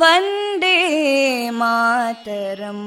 वन्दे मातरम्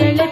எழ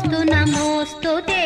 स्तु नमोऽस्तु ते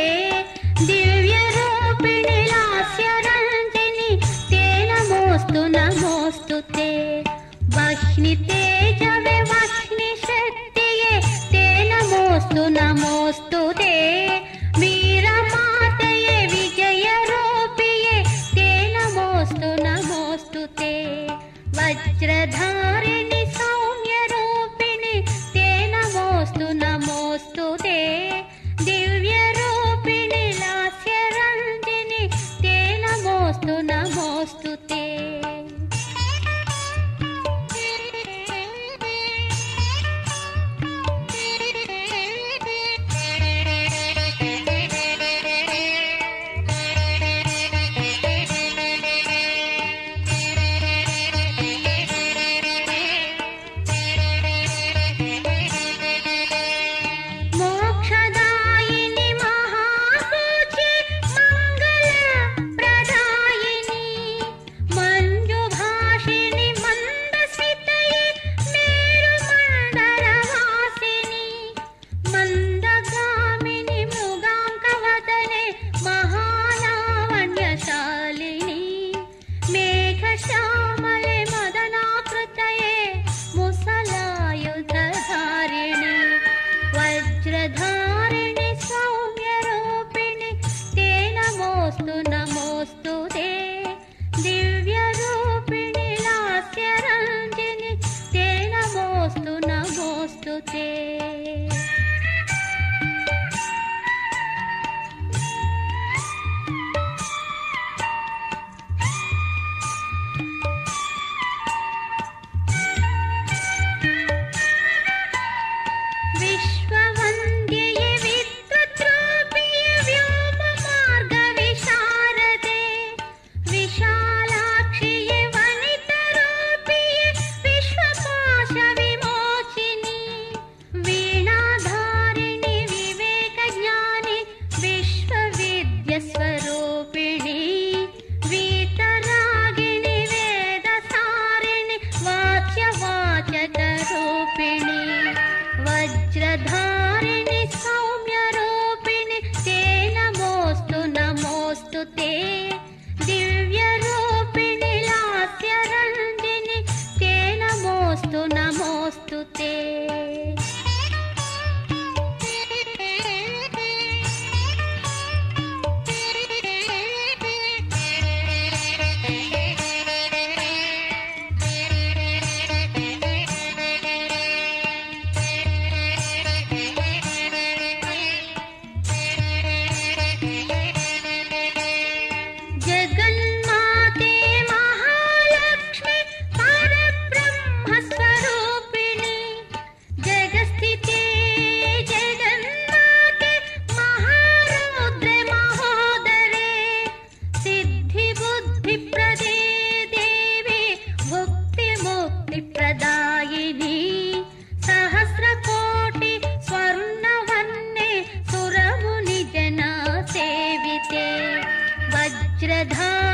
वज्रधा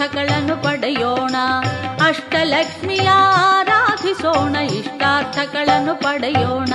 ಇಷ್ಟಾರ್ಥಗಳನ್ನು ಪಡೆಯೋಣ. ಅಷ್ಟಲಕ್ಷ್ಮಿಯ ಆರಾಧಿಸೋಣ ಇಷ್ಟಾರ್ಥಗಳನ್ನು ಪಡೆಯೋಣ.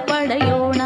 ಪಡೆಯೋಣ.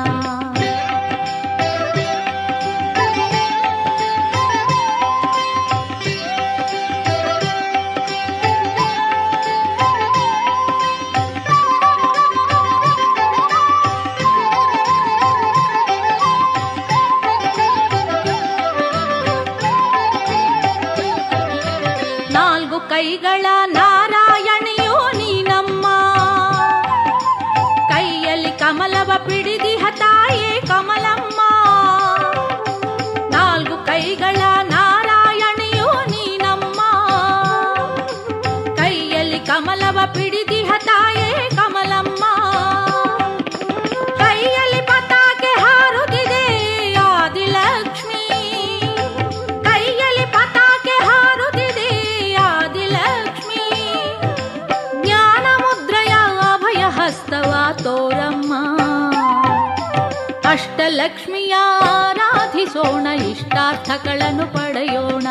ಸೋಣ ಇಷ್ಟಾರ್ಥಗಳನ್ನು ಪಡೆಯೋಣ.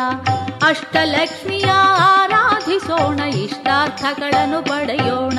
ಅಷ್ಟಲಕ್ಷ್ಮಿಯ ಆರಾಧಿಸೋಣ ಇಷ್ಟಾರ್ಥಗಳನ್ನು ಪಡೆಯೋಣ.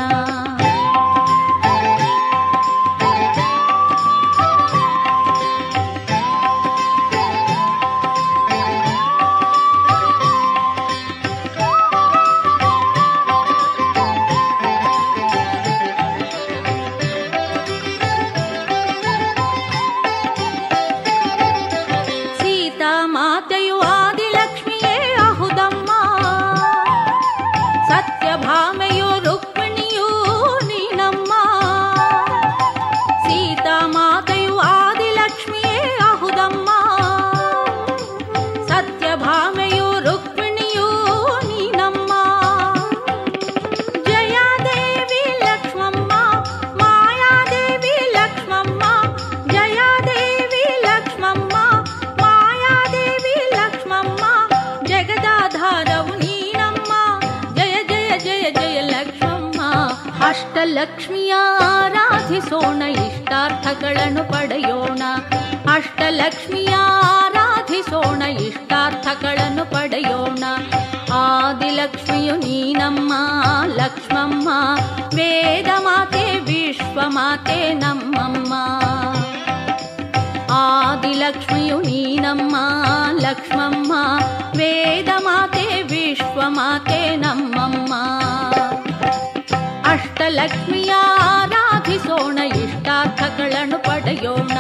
ಪಡೆಯೋಣ.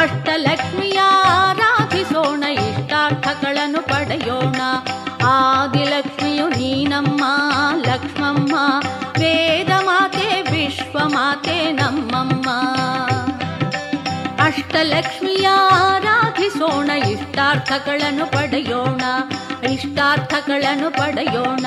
ಅಷ್ಟಲಕ್ಷ್ಮಿಯ ಆರಾಧಿಸೋಣ, ಇಷ್ಟಾರ್ಥಗಳನ್ನು ಪಡೆಯೋಣ. ಆದಿಲಕ್ಷ್ಮಿಯು ನೀನಮ್ಮ, ಲಕ್ಷ್ಮಮ್ಮ, ವೇದ ಮಾತೆ ವಿಶ್ವಮಾತೆ ನಮ್ಮಮ್ಮ. ಅಷ್ಟಲಕ್ಷ್ಮಿಯ ಆರಾಧಿಸೋಣ, ಇಷ್ಟಾರ್ಥಗಳನ್ನು ಪಡೆಯೋಣ ಇಷ್ಟಾರ್ಥಗಳನ್ನು ಪಡೆಯೋಣ.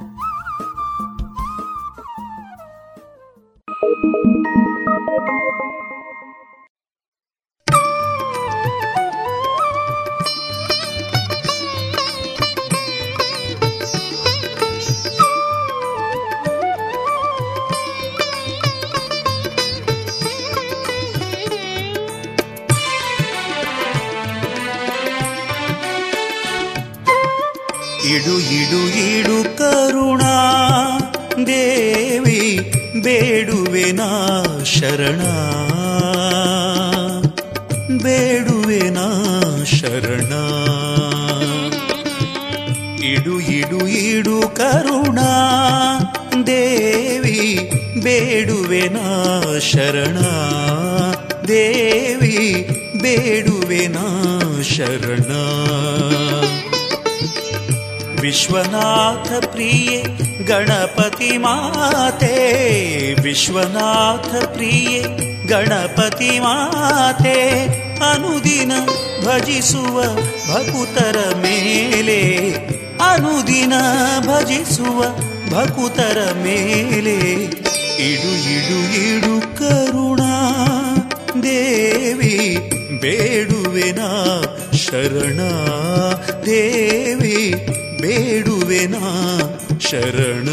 ಶರಣ ದೇವಿ ಬೇಡುವೆನಾ ಶರಣ. ವಿಶ್ವನಾಥ ಪ್ರಿಯೆ ಗಣಪತಿ ಮಾತೆ, ವಿಶ್ವನಾಥ ಪ್ರಿಯೆ ಗಣಪತಿ ಮಾತೆ, ಅನುದಿನ ಭಜಿಸುವ ಭಕುತರ ಮೇಲೆ, ಅನುದಿನ ಭಜಿಸುವ ಭಕುತರ ಮೇಲೆ. ಇಡು ಇಡು ಇಡು ಕರುಣಾ ದೇವಿ ಬೇಡುವೆನಾ ಶರಣ ದೇವಿ ಬೇಡುವೆನಾ ಶರಣ.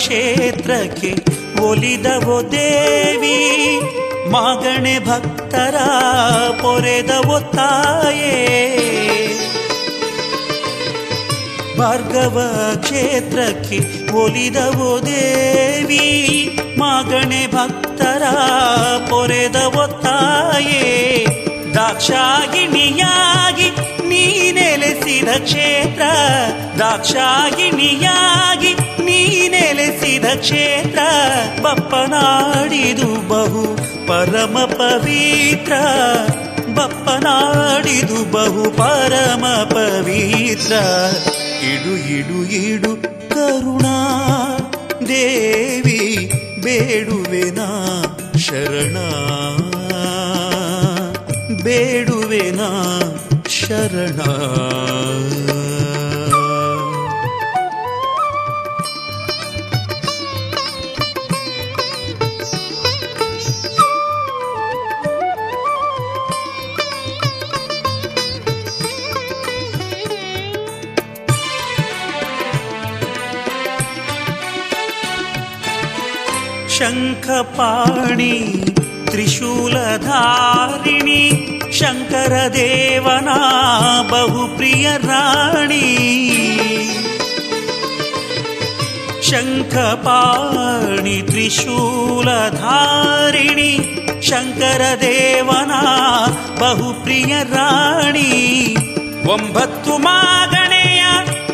ಕ್ಷೇತ್ರಕ್ಕೆ ಒಲಿದವೋ ದೇವಿ, ಮಾಗಣೆ ಭಕ್ತರ ಪೊರೆದವೋ ತಾಯೇ. ಭಾರ್ಗವ ಕ್ಷೇತ್ರಕ್ಕೆ ಒಲಿದವೋ ದೇವಿ, ಮಾಗಣೆ ಭಕ್ತರ ಪೊರೆದವೋ ತಾಯೇ. ದಾಕ್ಷಾಯಿಣಿಯಾಗಿ ನೀ ನೆಲೆಸಿದ ಕ್ಷೇತ್ರ ದಾಕ್ಷಾಯಿಣಿಯಾಗಿ ನೆಲೆಸಿದ ಕ್ಷೇತ್ರ, ಬಪ್ಪನಾಡಿದು ಬಹು ಪರಮ ಪವಿತ್ರ. ಬಪ್ಪನಾಡಿದು ಬಹು ಪರಮ ಪವಿತ್ರ. ಇಡು ಇಡು ಇಡು ಕರುಣಾ, ದೇವಿ ಬೇಡುವೆನ ಶರಣ. ಬೇಡುವೆನ ಶರಣ. ಶಂಖಪಾಣಿ ತ್ರಿಶೂಲಧಾರಿಣಿ ಶಂಕರ ದೇವನ ಬಹುಪ್ರಿಯ ರಾಣಿ ಶಂಖಪಾಣಿ ತ್ರಿಶೂಲಧಾರಿಣಿ ಶಂಕರ ದೇವನ ಬಹುಪ್ರಿಯ ರಾಣಿ ಒಂಬತ್ತು ಮಾಗಣೆಯ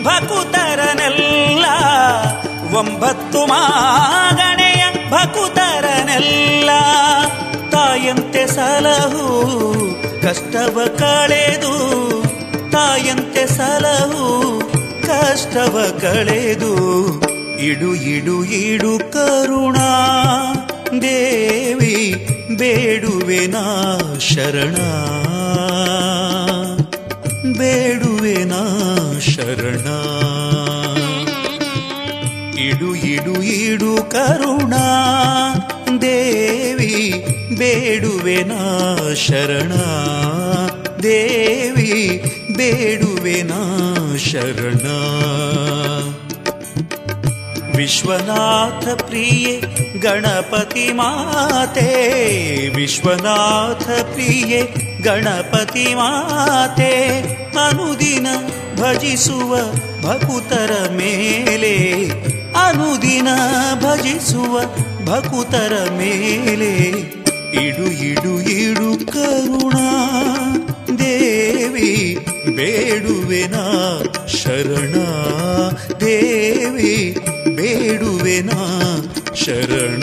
ಭಕುತರನೆಲ್ಲ ಒಂಬತ್ತು ಮಾಗಣೆಯ ಭಕುತರನೆಲ್ಲ ತಾಯಂತೆ ಸಲಹು, ಕಷ್ಟವ ಕಳೆದು, ತಾಯಂತೆ ಸಲಹು, ಕಷ್ಟವ ಕಳೆದು, ಇಡು ಇಡು ಇಡು ಕರುಣಾ, ದೇವಿ ಬೇಡುವೆನಾ ಶರಣ ನಾ ಶರಣ. ಇಡು ಇಡು ಇಡು ಕರುಣಾ. ದೇವಿ ಬೇಡುವೆನ ಶರಣ. ದೇವಿ ಬೇಡುವೆನ ಶರಣ. ವಿಶ್ವನಾಥ ಪ್ರಿಯೆ, ಗಣಪತಿ ಮಾತೆ. ವಿಶ್ವನಾಥ ಪ್ರಿಯೆ, ಗಣಪತಿ ಮಾತೆ. ಅನುದಿನ ಭಜಿಸುವ ಭಕುತರ ಮೇಲೆ, ಅನುದಿನ ಭಜಿಸುವ ಭಕುತರ ಮೇಲೆ. ಇಡು ಇಡು ಇಡು ಕರುಣಾ ದೇವಿ, ಬೇಡುವೆನ ಶರಣ ದೇವಿ, ಬೇಡುವೆನ ಶರಣ.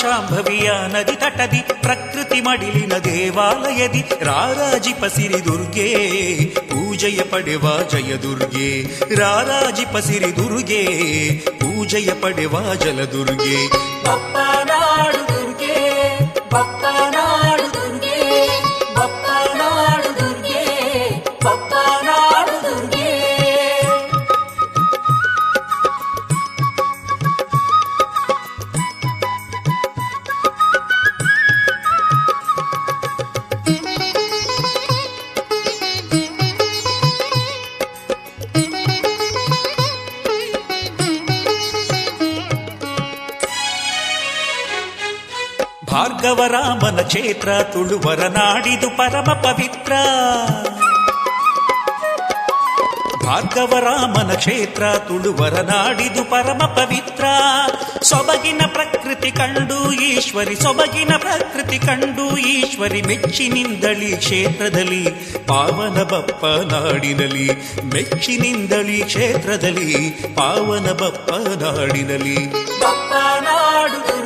ಶಾಂಭವಿಯ ನದಿ ತಟದಿ ಪ್ರಕೃತಿ ಮಡಿಲಿನ ದೇವಾಲಯದಿ ರಾರಾಜಿ ಪಸಿರಿ ದುರ್ಗೆ ಪೂಜೆಯ ಪಡೆವ ಜಯ ದುರ್ಗೆ ರಾರಾಜಿ ಪಸಿರಿ ದುರ್ಗೆ ಪೂಜೆಯ ಪಡೆವ ಜಲ ಭಾರ್ಗವರಾಮನ ಕ್ಷೇತ್ರ, ತುಳುವರ ನಾಡಿದು ಪರಮ ಪವಿತ್ರ. ಭಾರ್ಗವರಾಮನ ಕ್ಷೇತ್ರ, ತುಳುವರ ನಾಡಿದು ಪರಮ ಪವಿತ್ರ. ಸೊಬಗಿನ ಪ್ರಕೃತಿ ಕಂಡು ಈಶ್ವರಿ, ಸೊಬಗಿನ ಪ್ರಕೃತಿ ಕಂಡು ಈಶ್ವರಿ ಮೆಚ್ಚಿನಿಂದಳಿ ಕ್ಷೇತ್ರದಲ್ಲಿ ಪಾವನ ಬಪ್ಪ ನಾಡಿನಲ್ಲಿ ಮೆಚ್ಚಿನಿಂದಳಿ ಕ್ಷೇತ್ರದಲ್ಲಿ ಪಾವನ ಬಪ್ಪ ನಾಡಿನಲ್ಲಿ. ಬಪ್ಪ ನಾಡು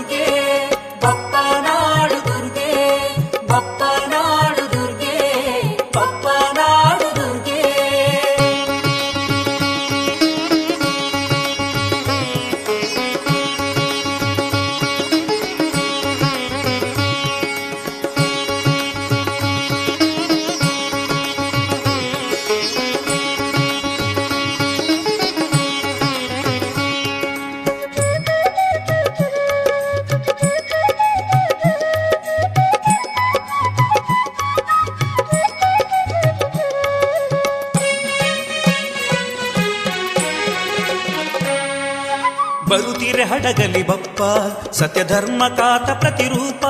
ಸತ್ಯಧರ್ಮ ಕಾತ ಪ್ರತಿರೂಪ.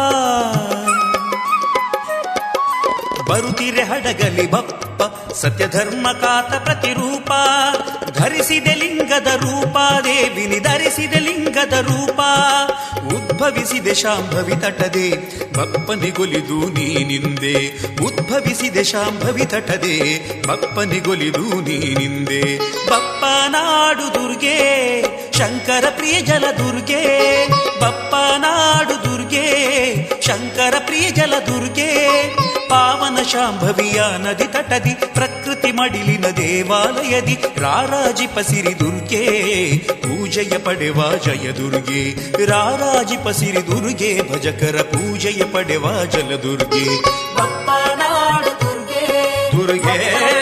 ಬರುತ್ತಿರೆ ಹಡಗಲಿ ಬಪ್ಪ ಸತ್ಯಧರ್ಮಕಾತ ಪ್ರತಿರೂಪ. ಧರಿಸಿದೆ ಲಿಂಗದ ರೂಪ, ದೇವಿನಿ ಧರಿಸಿದೆ ಲಿಂಗದ ರೂಪ. ಉದ್ಭವಿಸಿದೆ ಶಾಂಭವಿ ತಟದೆ ಬಪ್ಪನಿಗೊಲಿದು ನೀನಿಂದೆ ಉದ್ಭವಿಸಿದೆ ಶಾಂಭವಿ ತಟದೆ ಬಪ್ಪನಿಗೊಲಿದು ನೀನಿಂದೆ ಬಪ್ಪ ನಾಡು ದುರ್ಗೆ ಶಂಕರ ಪ್ರಿಯ ಜಲ ದುರ್ಗೆ ಬಪ್ಪ ನಾಡು ದುರ್ಗೆ ಶಂಕರ ಪ್ರಿಯ ಜಲ ದುರ್ಗೆ ಪಾವನ ಶಾಂಭವಿಯ ನದಿ ತಟದಿ ಪ್ರಕೃತಿ ಮಡಿಲಿನ ದೇವಾಲಯದಿ ರಾರಾಜಿ ಪಸಿರಿ ದುರ್ಗೆ ಪೂಜೆಯ ಪಡೆವ ಜಯ ದುರ್ಗೆ ರಾರಾಜಿ ಪಸಿರಿ ದುರ್ಗೆ ಭಜಕರ ಪೂಜೆಯ ಪಡೆವ ಜಲ ದುರ್ಗೆ. ಬಪ್ಪ ನಾಡು ದುರ್ಗೆ ದುರ್ಗೆ.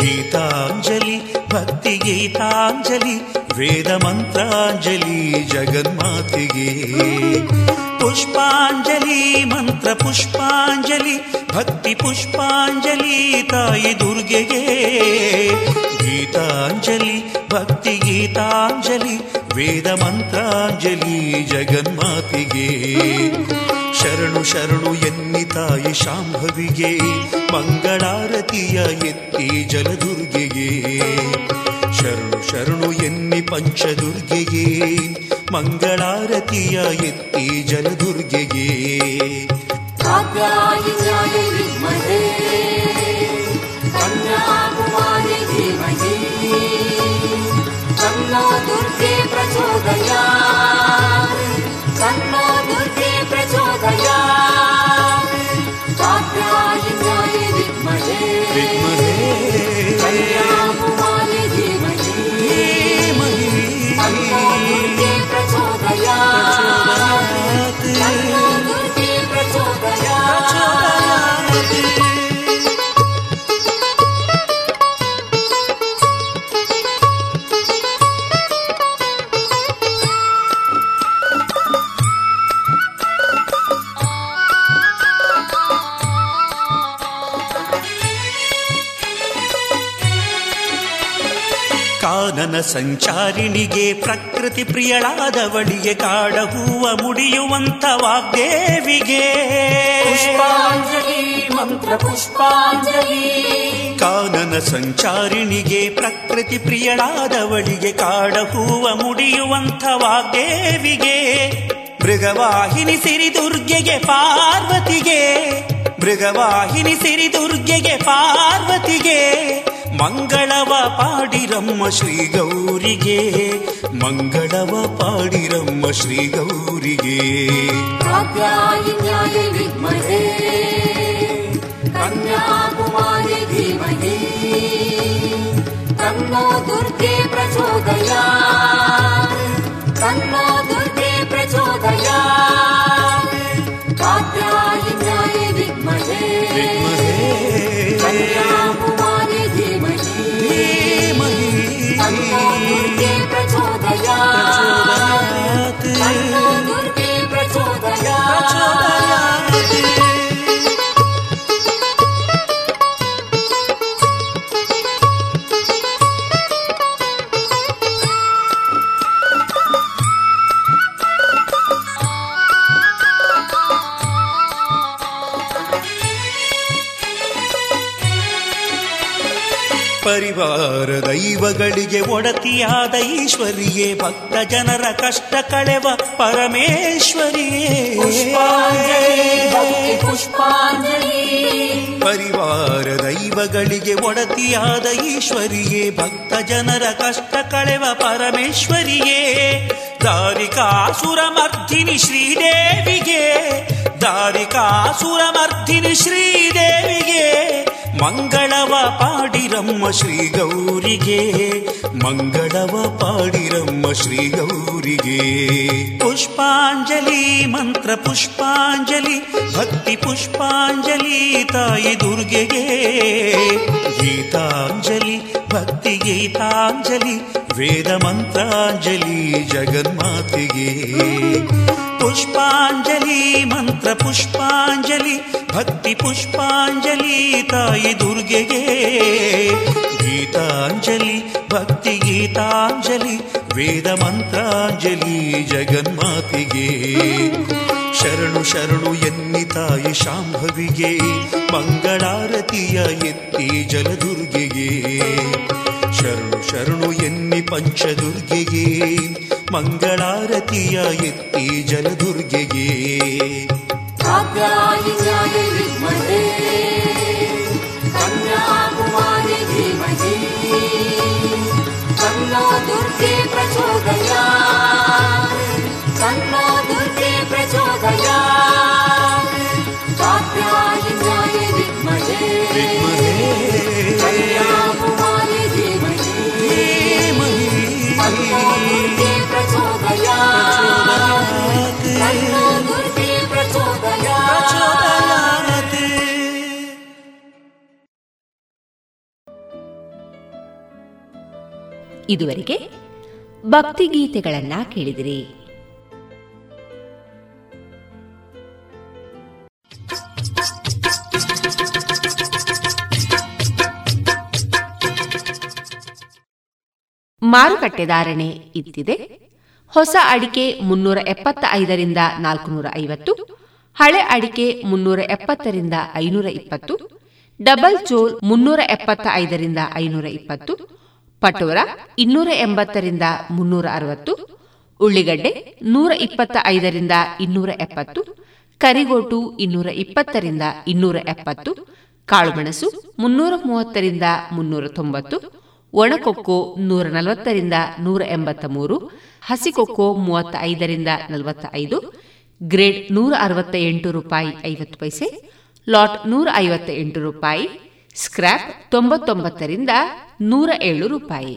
ಗೀತಾಂಜಲಿ, ಭಕ್ತಿ ಗೀತಾಂಜಲಿ, ವೇದ ಮಂತ್ರಾಂಜಲಿ, ಜಗನ್ಮಾತಿಗೆ. ಪುಷ್ಪಾಂಜಲಿ, ಮಂತ್ರ ಪುಷ್ಪಾಂಜಲಿ, ಭಕ್ತಿ ಪುಷ್ಪಾಂಜಲಿ, ತಾಯಿ ದುರ್ಗೆಗೆ. ಗೀತಾಂಜಲಿ, ಭಕ್ತಿ ಗೀತಾಂಜಲಿ, ವೇದ ಮಂತ್ರಾಂಜಲಿ, ಜಗನ್ಮಾತಿಗೆ. ಶರಣು ಶರಣು ಎನ್ನಿ ತಾಯಿ ಶಾಂಭವಿಗೆ ಮಂಗಳಾರತಿಯ ಎನ್ನಿ ಪಂಚದುರ್ಗೆಗೆ ಪ್ರಿಯಳಾದವಳಿಗೆ ಕಾಡ ಹೂವ ಮುಡಿಯುವಂತ ವಾಗ್ದೇವಿಗೆ. ಪುಷ್ಪಾಂಜಲಿ ಮಂತ್ರ ಪುಷ್ಪಾಂಜಲಿ. ಕಾನನ ಸಂಚಾರಿಣಿಗೆ ಪ್ರಕೃತಿ ಪ್ರಿಯಳಾದವಳಿಗೆ ಕಾಡ ಹೂವ ಮುಡಿಯುವಂಥ ವಾಗ್ದೇವಿಗೆ. ಮೃಗವಾಹಿನಿ ಸಿರಿ ದುರ್ಗೆಗೆ ಪಾರ್ವತಿಗೆ. ಮೃಗವಾಹಿನಿ ಸಿರಿ ದುರ್ಗೆಗೆ ಪಾರ್ವತಿಗೆ. ಮಂಗಳವ ಪಾಡಿರಮ್ಮ ಶ್ರೀ ಗೌರಿಗೆ मङ्गलमपाडिरम्म श्रीगौरि काव्याय न्यायमहे कन्यतान्नो दुर्गे प्रचोदय कन्नो दुर्गे प्रचोदय काव्याय न्यायमहे विमहे मही महि ಪ್ರಚೋದಯತಿ ಪರ ದೈವಗಳಿಗೆ ಒಡತಿಯಾದ ಈಶ್ವರಿಯೇ ಭಕ್ತ ಜನರ ಕಷ್ಟ ಕಳೆವ ಪರಮೇಶ್ವರಿಯೇ. ಪುಷ್ಪಾಂಜಲಿ ಪರಿವಾರ ದೈವಗಳಿಗೆ ಒಡತಿಯಾದ ಈಶ್ವರಿಯೇ ಭಕ್ತ ಜನರ ಕಷ್ಟ ಕಳೆವ ಪರಮೇಶ್ವರಿಯೇ. ದಾರಿಕಾಸುರಮರ್ಧಿನಿ ಶ್ರೀದೇವಿಗೆ ದಾರಿಕಾಸುರಮರ್ಧಿನಿ ಶ್ರೀದೇವಿಗೆ. ಮಂಗಳವ ಪಾಡಿರಮ್ಮ ಶ್ರೀ ಗೌರಿಗೆ ಮಂಗಳವ ಪಾಡಿರಮ್ಮ ಶ್ರೀ ಗೌರಿಗೆ ಪುಷ್ಪಾಂಜಲಿ, ಮಂತ್ರ ಪುಷ್ಪಾಂಜಲಿ, ಭಕ್ತಿ ಪುಷ್ಪಾಂಜಲಿ ತಾಯಿ ದುರ್ಗೆಗೆ. ಗೀತಾಂಜಲಿ, ಭಕ್ತಿ ಗೀತಾಂಜಲಿ, ವೇದ ಮಂತ್ರಾಂಜಲಿ, ಜಗನ್ಮಾತೆಗೆ. ಪುಷ್ಪಾಂಜಲಿ ಮಂತ್ರ ಪುಷ್ಪಾಂಜಲಿ ಭಕ್ತಿ ಪುಷ್ಪಾಂಜಲಿ ತಾಯಿ ದುರ್ಗೆಗೆ ಗೀತಾಂಜಲಿ ಭಕ್ತಿ ಗೀತಾಂಜಲಿ ವೇದ ಮಂತ್ರಾಂಜಲಿ ಜಗನ್ಮಾತೆಗೆ ಶರಣು ಶರಣು ಎನ್ನಿ ತಾಯಿ ಶಾಂಭವಿಗೆ ಮಂಗಳಾರತಿಯ ಎತ್ತಿ ಜಲದುರ್ಗೆಗೆ ಶರಣು ಎನ್ನಿ ಪಂಚದುರ್ಗೆಗೆ. ಮಂಗಳಾರತಿಯ ಎತ್ತಿ ಜಲದುರ್ಗೆಗೆ ದುರ್ಗೆ ಪ್ರಚೋದಯಾ. ಇದುವರೆಗೆ ಭಕ್ತಿಗೀತೆಗಳನ್ನ ಕೇಳಿದಿರಿ. ಮಾರುಕಟ್ಟೆ ಧಾರಣೆ ಇತ್ತಿದೆ. ಹೊಸ ಅಡಿಕೆ ಮುನ್ನೂರ ಎಪ್ಪತ್ತ ಐದರಿಂದ ನಾಲ್ಕುನೂರ ಐವತ್ತು, ಹಳೆ ಅಡಿಕೆ ಮುನ್ನೂರ ಎಪ್ಪತ್ತರಿಂದ ಐನೂರ ಇಪ್ಪತ್ತು, ಡಬಲ್ ಚೋಲ್ ಮುನ್ನೂರ ಎಪ್ಪತ್ತ ಐದರಿಂದ ಐನೂರ ಇಪ್ಪತ್ತು ಪಟೋರ ಇನ್ನೂರ ಎಂಬತ್ತರಿಂದ ಮುನ್ನೂರ ಅರವತ್ತು, ಉಳ್ಳಿಗಡ್ಡೆ ನೂರ ಇಪ್ಪತ್ತ ಐದರಿಂದ ಇನ್ನೂರ ಎಪ್ಪತ್ತು, ಕರಿಗೋಟು ಇನ್ನೂರ ಇಪ್ಪತ್ತರಿಂದ ಇನ್ನೂರ ಎಪ್ಪತ್ತು, ಕಾಳುಮೆಣಸು ಮುನ್ನೂರ ಮೂವತ್ತರಿಂದ ಮುನ್ನೂರ ತೊಂಬತ್ತು, ಒಣಕೊಕ್ಕೋ ನೂರ ನಲವತ್ತರಿಂದ ನೂರ ಎಂಬತ್ತ ಮೂರು, ಹಸಿಕೊಕ್ಕೋ ಮೂವತ್ತ ಐದರಿಂದ ನಲವತ್ತ ಐದು, ಗ್ರೇಡ್ ನೂರ ಅರವತ್ತ ಎಂಟು ರೂಪಾಯಿ ಐವತ್ತು ಪೈಸೆ, ಲಾಟ್ ನೂರ ಐವತ್ತ ಎಂಟು ರೂಪಾಯಿ, ಸ್ಕ್ರ್ಯಾಪ್ ತೊಂಬತ್ತೊಂಬತ್ತರಿಂದ ನೂರ ಏಳು ರೂಪಾಯಿ.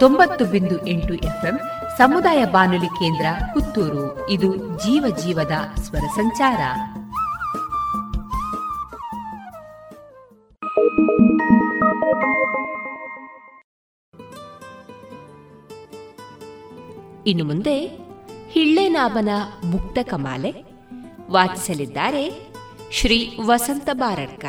ತೊಂಬತ್ತು ಬಿಂದು ಎಂಟು ಎಫ್ಎಂ ಸಮುದಾಯ ಬಾನುಲಿ ಕೇಂದ್ರ ಪುತ್ತೂರು. ಇದು ಜೀವ ಜೀವದ ಸ್ವರ ಸಂಚಾರ. ಇನ್ನು ಮುಂದೆ ಹಿಳ್ಳೆನಾಭನ ಮುಕ್ತ ಕಮಾಲೆ. ವಾಚಿಸಲಿದ್ದಾರೆ ಶ್ರೀ ವಸಂತ ಬಾರಡ್ಕ.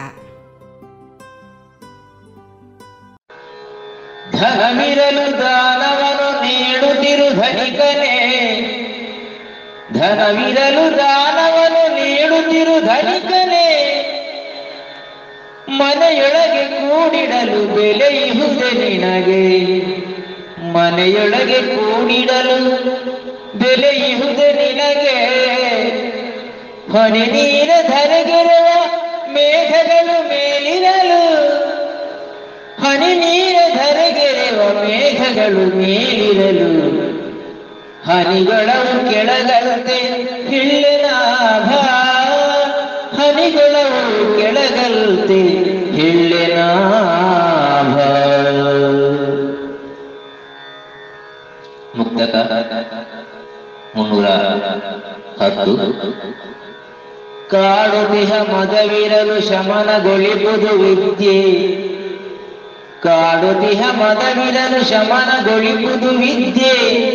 ಧನವಿರಲು ದಾನವನು ನೀಡುತ್ತಿರು ಧನಿಕನೇ. ಧನವಿರಲು ದಾನವನು ನೀಡುತ್ತಿರು ಧನಿಕನೇ. ಮನೆಯೊಳಗೆ ಕೂಡಿಡಲು ಬೆಲೆಯುವುದೆ ನಿನಗೆ. ಮನೆಯೊಳಗೆ ಕೂಡಿಡಲು ಬೆಲೆಯುವುದೆ ನಿನಗೆ. ಹೊನೆ ನೀರ ಧರೆಗಿರುವ ಮೇಘಗಳು ಮೇಲಿರಲು ಹನಿ ನೀರ ಧರೆಗೆರೆವ ಮೇಘಗಳು ಮೇಲಿರಲು. ಹನಿಗಳವು ಕೆಳಗಂತೆ ಹಿಳ್ಳೆನಾಭ. ಹನಿಗಳವು ಕೆಳಗಂತೆ ಹಿಳ್ಳೆನಾಭ. ಮುಕ್ತಕ ಮುನ್ನೂರ ಹತ್ತು. ಕಾಡುತಿಹ ಮದವಿರಲು ಶಮನಗೊಳಿಪುದು ವಿದ್ಯೆ. ಕಾಡುತಿಹ ಮದವಿರಲು ಶಮನಗೊಳಿಪುದು ವಿದ್ಯೆ.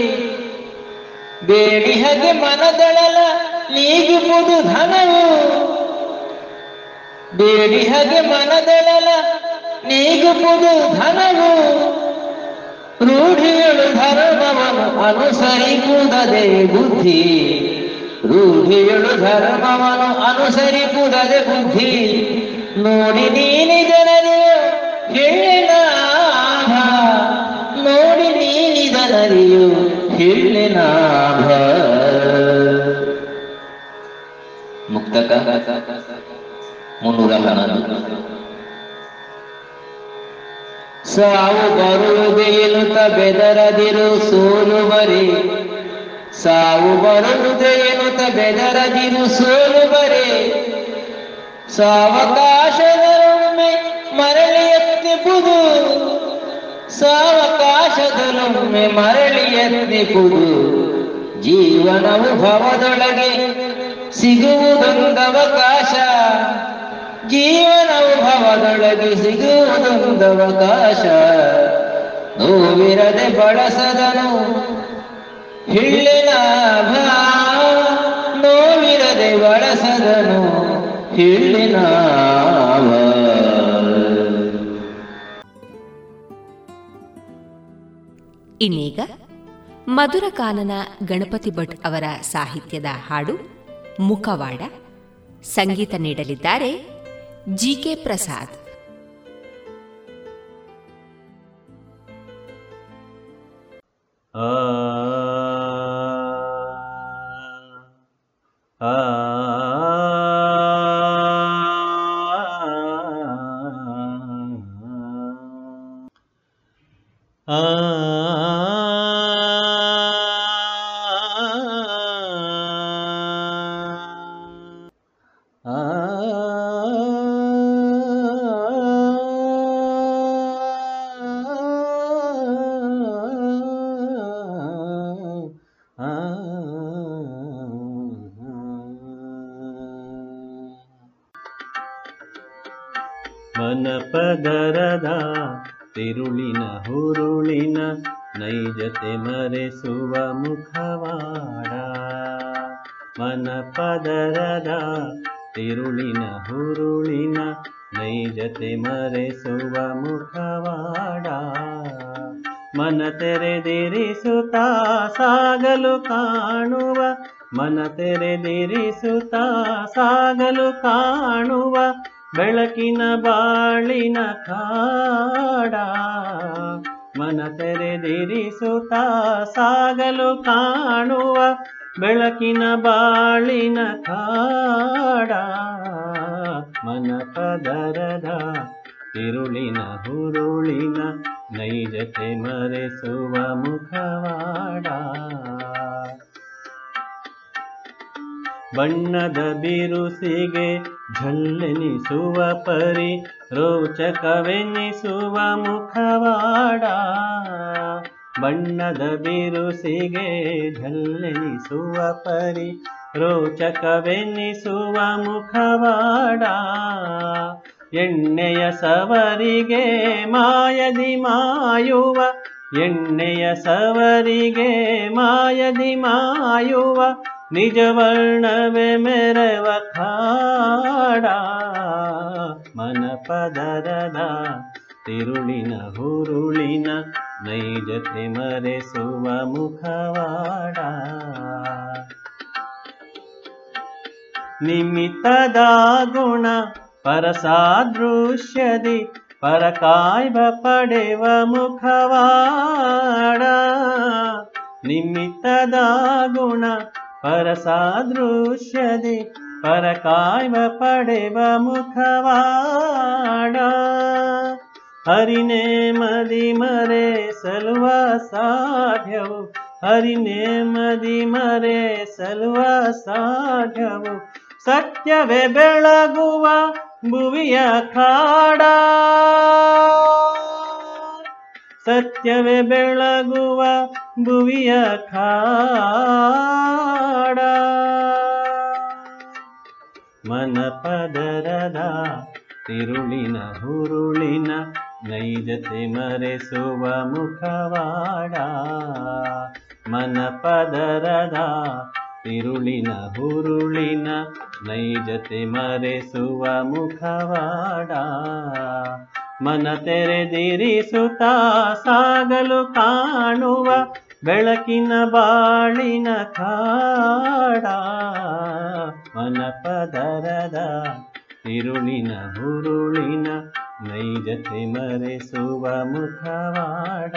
ಬೇಡಿಹಗೆ ಮನದಳಲ ನೀಗುವುದು ಧನವು. ಬೇಡಿಹಗೆ ಮನದಳಲ ನೀಗುವುದು ಧನವು. ರೂಢಿಗಳು ಧರ್ಮವನ್ನು ಅನುಸರಿಸುವುದೇ ಬುದ್ಧಿ. ರೂಢಿಗಳು ಧರ್ಮವನ್ನು ಅನುಸರಿಸುವುದೇ ಬುದ್ಧಿ. ನೋಡಿ ನೀನಿ ಹಿಳ್ಳೆನಾಭ ನೀನಿದನರಿಯು ಹಿಳ್ಳಿನ ಮುಕ್ತಕ ಮುನ್ನೂರ ಹನ್ನೊಂದು. ಸಾವು ಬರುವುದೇನು ಎನ್ನುತ್ತ ಬೆದರದಿರು ಸೋಲು ಬರಿ ಸಾವು ಬರುವುದೇನು ಎನ್ನುತ್ತ ಬೆದರದಿರು ಸೋಲು ಬರಿ ಸಾವಕಾಶದ ಮರಳಿ ಎತ್ತಿಪುದು ಸಾವಕಾಶದಲ್ಲೊಮ್ಮೆ ಮರಳಿ ಎತ್ತಿಕುದು ಜೀವನವು ಭವದೊಳಗೆ ಸಿಗುವುದೊಂದವಕಾಶ. ಜೀವನವು ಭವದೊಳಗೆ ಸಿಗುವುದೊಂದವಕಾಶ. ನೋವಿರದೆ ಬಳಸದನು ಭಾ ನೋವಿರದೆ ಬಳಸದನು ಇನ್ನೀಗ ಮಧುರಕಾನನ ಗಣಪತಿ ಭಟ್ ಅವರ ಸಾಹಿತ್ಯದ ಹಾಡು ಮುಖವಾಡ ಸಂಗೀತ ನೀಡಲಿದ್ದಾರೆ ಜಿ ಕೆ ಪ್ರಸಾದ್. ಬೆಳಕಿನ ಬಾಳಿನ ಕಾಡ, ಮನ ಪದರದ ತಿರುಳಿನ ಹುರುಳಿನ ನೈಜತೆ ಮರೆಸುವ ಮುಖವಾಡ. ಬಣ್ಣದ ಬಿರುಸಿಗೆ ಝಲ್ಲೆನಿಸುವ ಪರಿ ರೋಚಕವೆನಿಸುವ ಮುಖವಾಡ. ಬಣ್ಣದ ಬಿರುಸಿಗೆ ಝಲ್ಲೆನಿಸುವ ಪರಿ, ರೋಚಕವೆನಿಸುವ ಮುಖವಾಡ. ಎಣ್ಣೆಯ ಸವರಿಗೆ ಮಾಯದಿ ಮಾಯುವ, ಎಣ್ಣೆಯ ಸವರಿಗೆ ಮಾಯದಿ ಮಾಯುವ ನಿಜ ವರ್ಣವೇ ಮೆರವ ಖಾಡ ಮನ ಪದರದ ತಿರುಳಿನ ಹುರುಳಿನ ನೈಜತೆ ಮರೆಸುವ ಮುಖವಾಡ. ನಿಮಿತ್ತದ ಗುಣ ಪರಸಾದೃಶ್ಯದಿ ಪರಕಾಯ್ಬ ಪಡೆವ ಮುಖವಾಡ. ನಿಮಿತ್ತದ ಗುಣ ಪರಸಾದೃಶ್ಯದಿ ಪರಕಾಯ್ಬ ಪಡೆವ ಮುಖವಾಡ. ಹರಿನೇ ಮದಿ ಮರೆ ಸಲುವ ಸಾಧ್ಯವು ಹರಿನೇ ಮದಿ ಮರೆ ಸಲುವ ಸಾಧ್ಯವು ಸತ್ಯವೇ ಬೆಳಗುವ ಭುವಿಯ ಕಾಡ ಸತ್ಯವೇ ಬೆಳಗುವ ಭುವಿಯ ಕಾಡ ಮನ ಪದರದ ತಿರುಳಿನ ಹುರುಳಿನ ನೈಜತೆ ಮರೆಸುವ ಮುಖವಾಡ ಮನ ಪದರದ ತಿರುಳಿನ ಹುರುಳಿನ ನೈಜತೆ ಮರೆಸುವ ಮುಖವಾಡ. ಮನ ತೆರೆದಿರಿಸುತ್ತಾ ಸಾಗಲು ಕಾಣುವ ಬೆಳಕಿನ ಬಾಳಿನ ಕಾಡ ಮನ ಪದರದ ತಿರುಳಿನ ಹುರುಳಿನ ನೈಜತೆ ಮರೆಸುವ ಮುಖವಾಡ.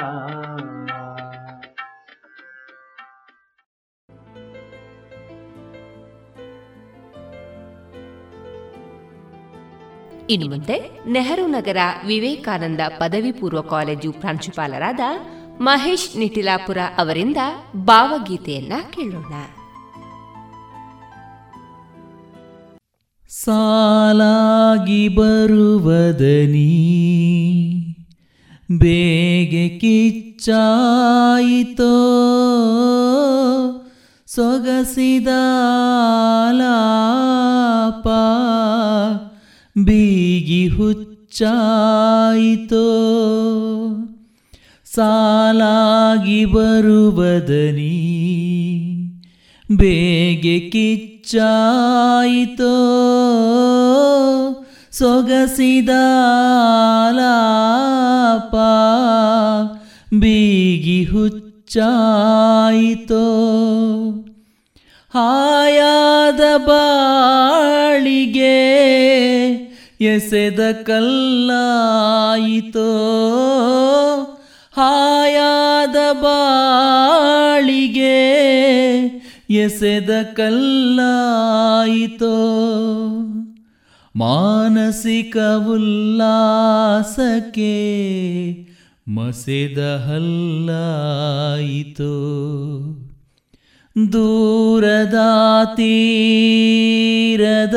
ಇನ್ನು ಮುಂದೆ ನೆಹರು ನಗರ ವಿವೇಕಾನಂದ ಪದವಿ ಪೂರ್ವ ಕಾಲೇಜು ಪ್ರಾಂಶುಪಾಲರಾದ ಮಹೇಶ್ ನಿಟಿಲಾಪುರ ಅವರಿಂದ ಭಾವಗೀತೆಯನ್ನ ಕೇಳೋಣ. ಸಾಲಾಗಿ ಬರುವದನಿ. ಬೇಗೆ ಕಿಚ್ಚಾಯಿತೋ. ಸೊಗಸಿದ ಬೀಗಿ ಹುಚ್ಚಾಯಿತೋ. ಸಾಲಾಗಿ ಬರುವದನಿ. ಬೇಗೆ ಕಿಚ್ಚಾಯಿತೋ ಸೊಗಸಿದ ಬೀಗಿ ಹುಚ್ಚಾಯಿತೋ? ಹಾಯಾದ ಬಾಳಿಗೆ ಎಸೆದ ಕಲ್ಲಾಯಿತೋ? ಹಾಯಾದ ಬಾಳಿಗೆ ಎಸೆದ ಕಲ್ಲಾಯಿತೋ? ಮಾನಸಿಕ ಉಲ್ಲಾಸಕ್ಕೆ ಮಸೆದ ಹಲ್ಲಾಯಿತು? ದೂರದ ತೀರದ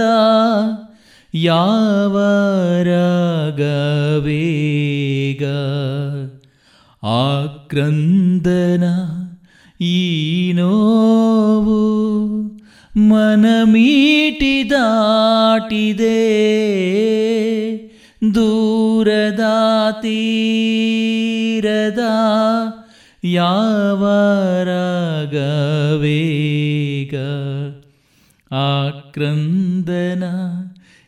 ಯಾವ ರಾಗವೇಗ? ಆಕ್ರಂದನ ಈ ಮನ ಮೀಟಿದಾಟಿದೆ ದೂರದ ತೀರದ ಯಾವ ರಾಗವೇಗ? ಆಕ್ರಂದನ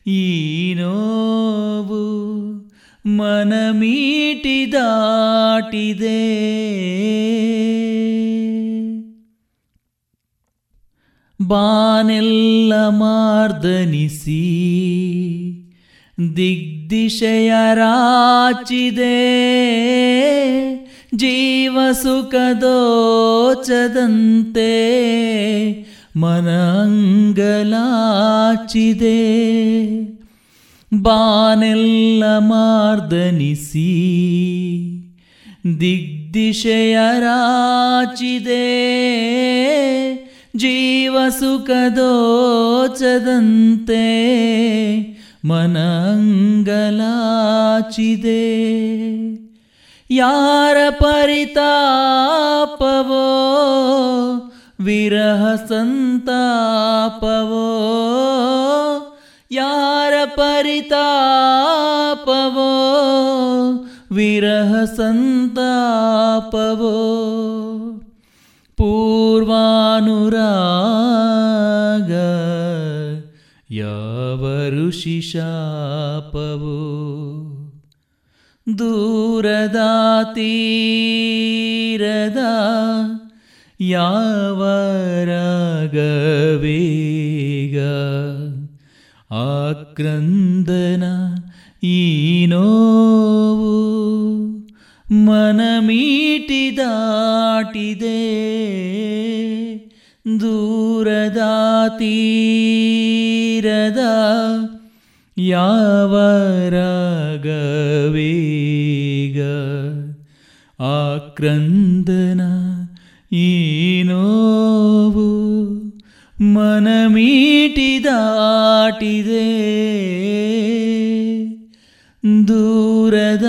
ಈ ನೋವು ಮನ ಮೀಟಿದಾಟಿದೆ ಬಾನೆಲ್ಲ ಮಾರ್ದನಿಸಿ ದಿಗ್ದಿಶಯ ರಾಚಿದೆ ಜೀವ ಸುಖದೋಚದಂತೆ ಮನಂಗಲಾಚಿದೆ. ಬಾನೆಲ್ಲ ಮಾರ್ದನಿಸಿ ದಿಗ್ದಿಶಯ ರಾಚಿದೆ ಜೀವ ಮನಂಗಲಾಚಿದೆ. ಯಾರ ಪರಿತಾಪವೋ ವಿರಹ ಸಂತಾಪವೋ ಯಾರ ಪರಿತಾಪವೋ ವಿರಹ ಸಂತಾಪವೋ. ಪೂರ್ವಾನುರಾಗ ಯಾವ ಋಷಿ ಶಾಪವೋ ದೂರದ ತೀರದ ಯಾವ ರಾಗವೇಗ ಆಕ್ರಂದನ ಈ ನೋವು ದೂರದ ತೀರದ ಯಾವ ರಾಗವೇಗ ಆಕ್ರಂದನ ಈ ನೋವು ಮನ ಮೀಟಿದಾಟಿದೆ ದೂರದ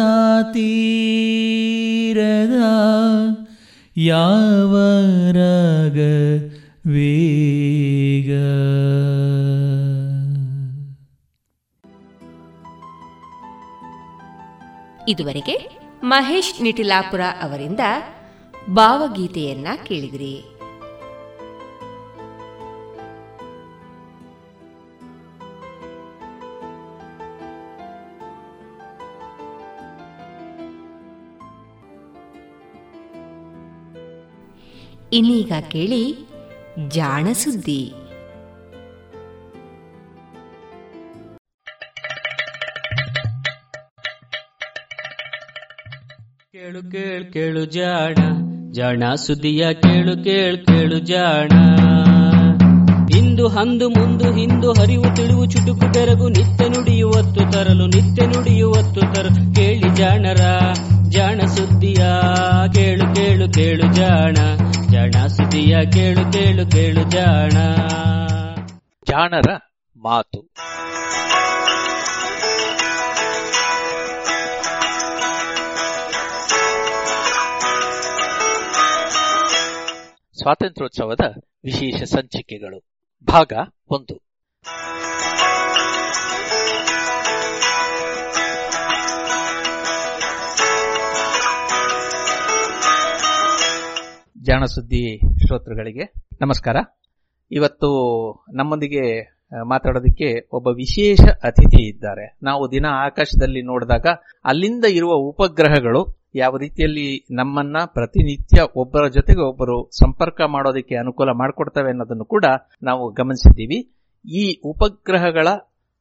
ಯಾವ ರಾಗ ವೇಗ. ಇದುವರೆಗೆ ಮಹೇಶ್ ನಿಟಿಲಾಪುರ ಅವರಿಂದ ಭಾವಗೀತೆಯನ್ನ ಕೇಳಿದಿರಿ. ಇನ್ನೀಗ ಕೇಳಿ ಜಾಣ ಸುದ್ದಿ ಕೇಳು ಕೇಳು ಕೇಳು ಜಾಣ ಜಾಣ ಸುದ್ದಿಯ ಕೇಳು ಕೇಳು ಕೇಳು ಜಾಣ. ಇಂದು ಹಂದು ಮುಂದು ಹಿಂದು ಹರಿವು ತಿಳಿವು ಚುಟುಕು ತೆರಗು ನಿತ್ಯ ನುಡಿಯುವತ್ತು ತರಲು ನಿತ್ಯ ನುಡಿಯುವತ್ತು ತರಲು ಕೇಳಿ ಜಾಣರ, ಜಾಣ ಸುದ್ದಿಯ, ಕೇಳು ಕೇಳು ಕೇಳು ಜಾಣ. ಜಾಣ ಸುದ್ದಿಯ, ಕೇಳು ಕೇಳು ಕೇಳು ಜಾಣ. ಜಾಣರ ಮಾತು. ಸ್ವಾತಂತ್ರ್ಯೋತ್ಸವದ ವಿಶೇಷ ಸಂಚಿಕೆಗಳು. ಭಾಗ ಒಂದು. ಜಾಣ ಸುದ್ದಿ ಶ್ರೋತೃಗಳಿಗೆ ನಮಸ್ಕಾರ. ಇವತ್ತು ನಮ್ಮೊಂದಿಗೆ ಮಾತಾಡೋದಕ್ಕೆ ಒಬ್ಬ ವಿಶೇಷ ಅತಿಥಿ ಇದ್ದಾರೆ. ನಾವು ದಿನ ಆಕಾಶದಲ್ಲಿ ನೋಡಿದಾಗ ಅಲ್ಲಿಂದ ಇರುವ ಉಪಗ್ರಹಗಳು ಯಾವ ರೀತಿಯಲ್ಲಿ ನಮ್ಮನ್ನ ಪ್ರತಿನಿತ್ಯ ಒಬ್ಬರ ಜೊತೆಗೆ ಒಬ್ಬರು ಸಂಪರ್ಕ ಮಾಡೋದಕ್ಕೆ ಅನುಕೂಲ ಮಾಡಿಕೊಡ್ತವೆ ಅನ್ನೋದನ್ನು ಕೂಡ ನಾವು ಗಮನಿಸಿದ್ದೀವಿ. ಈ ಉಪಗ್ರಹಗಳ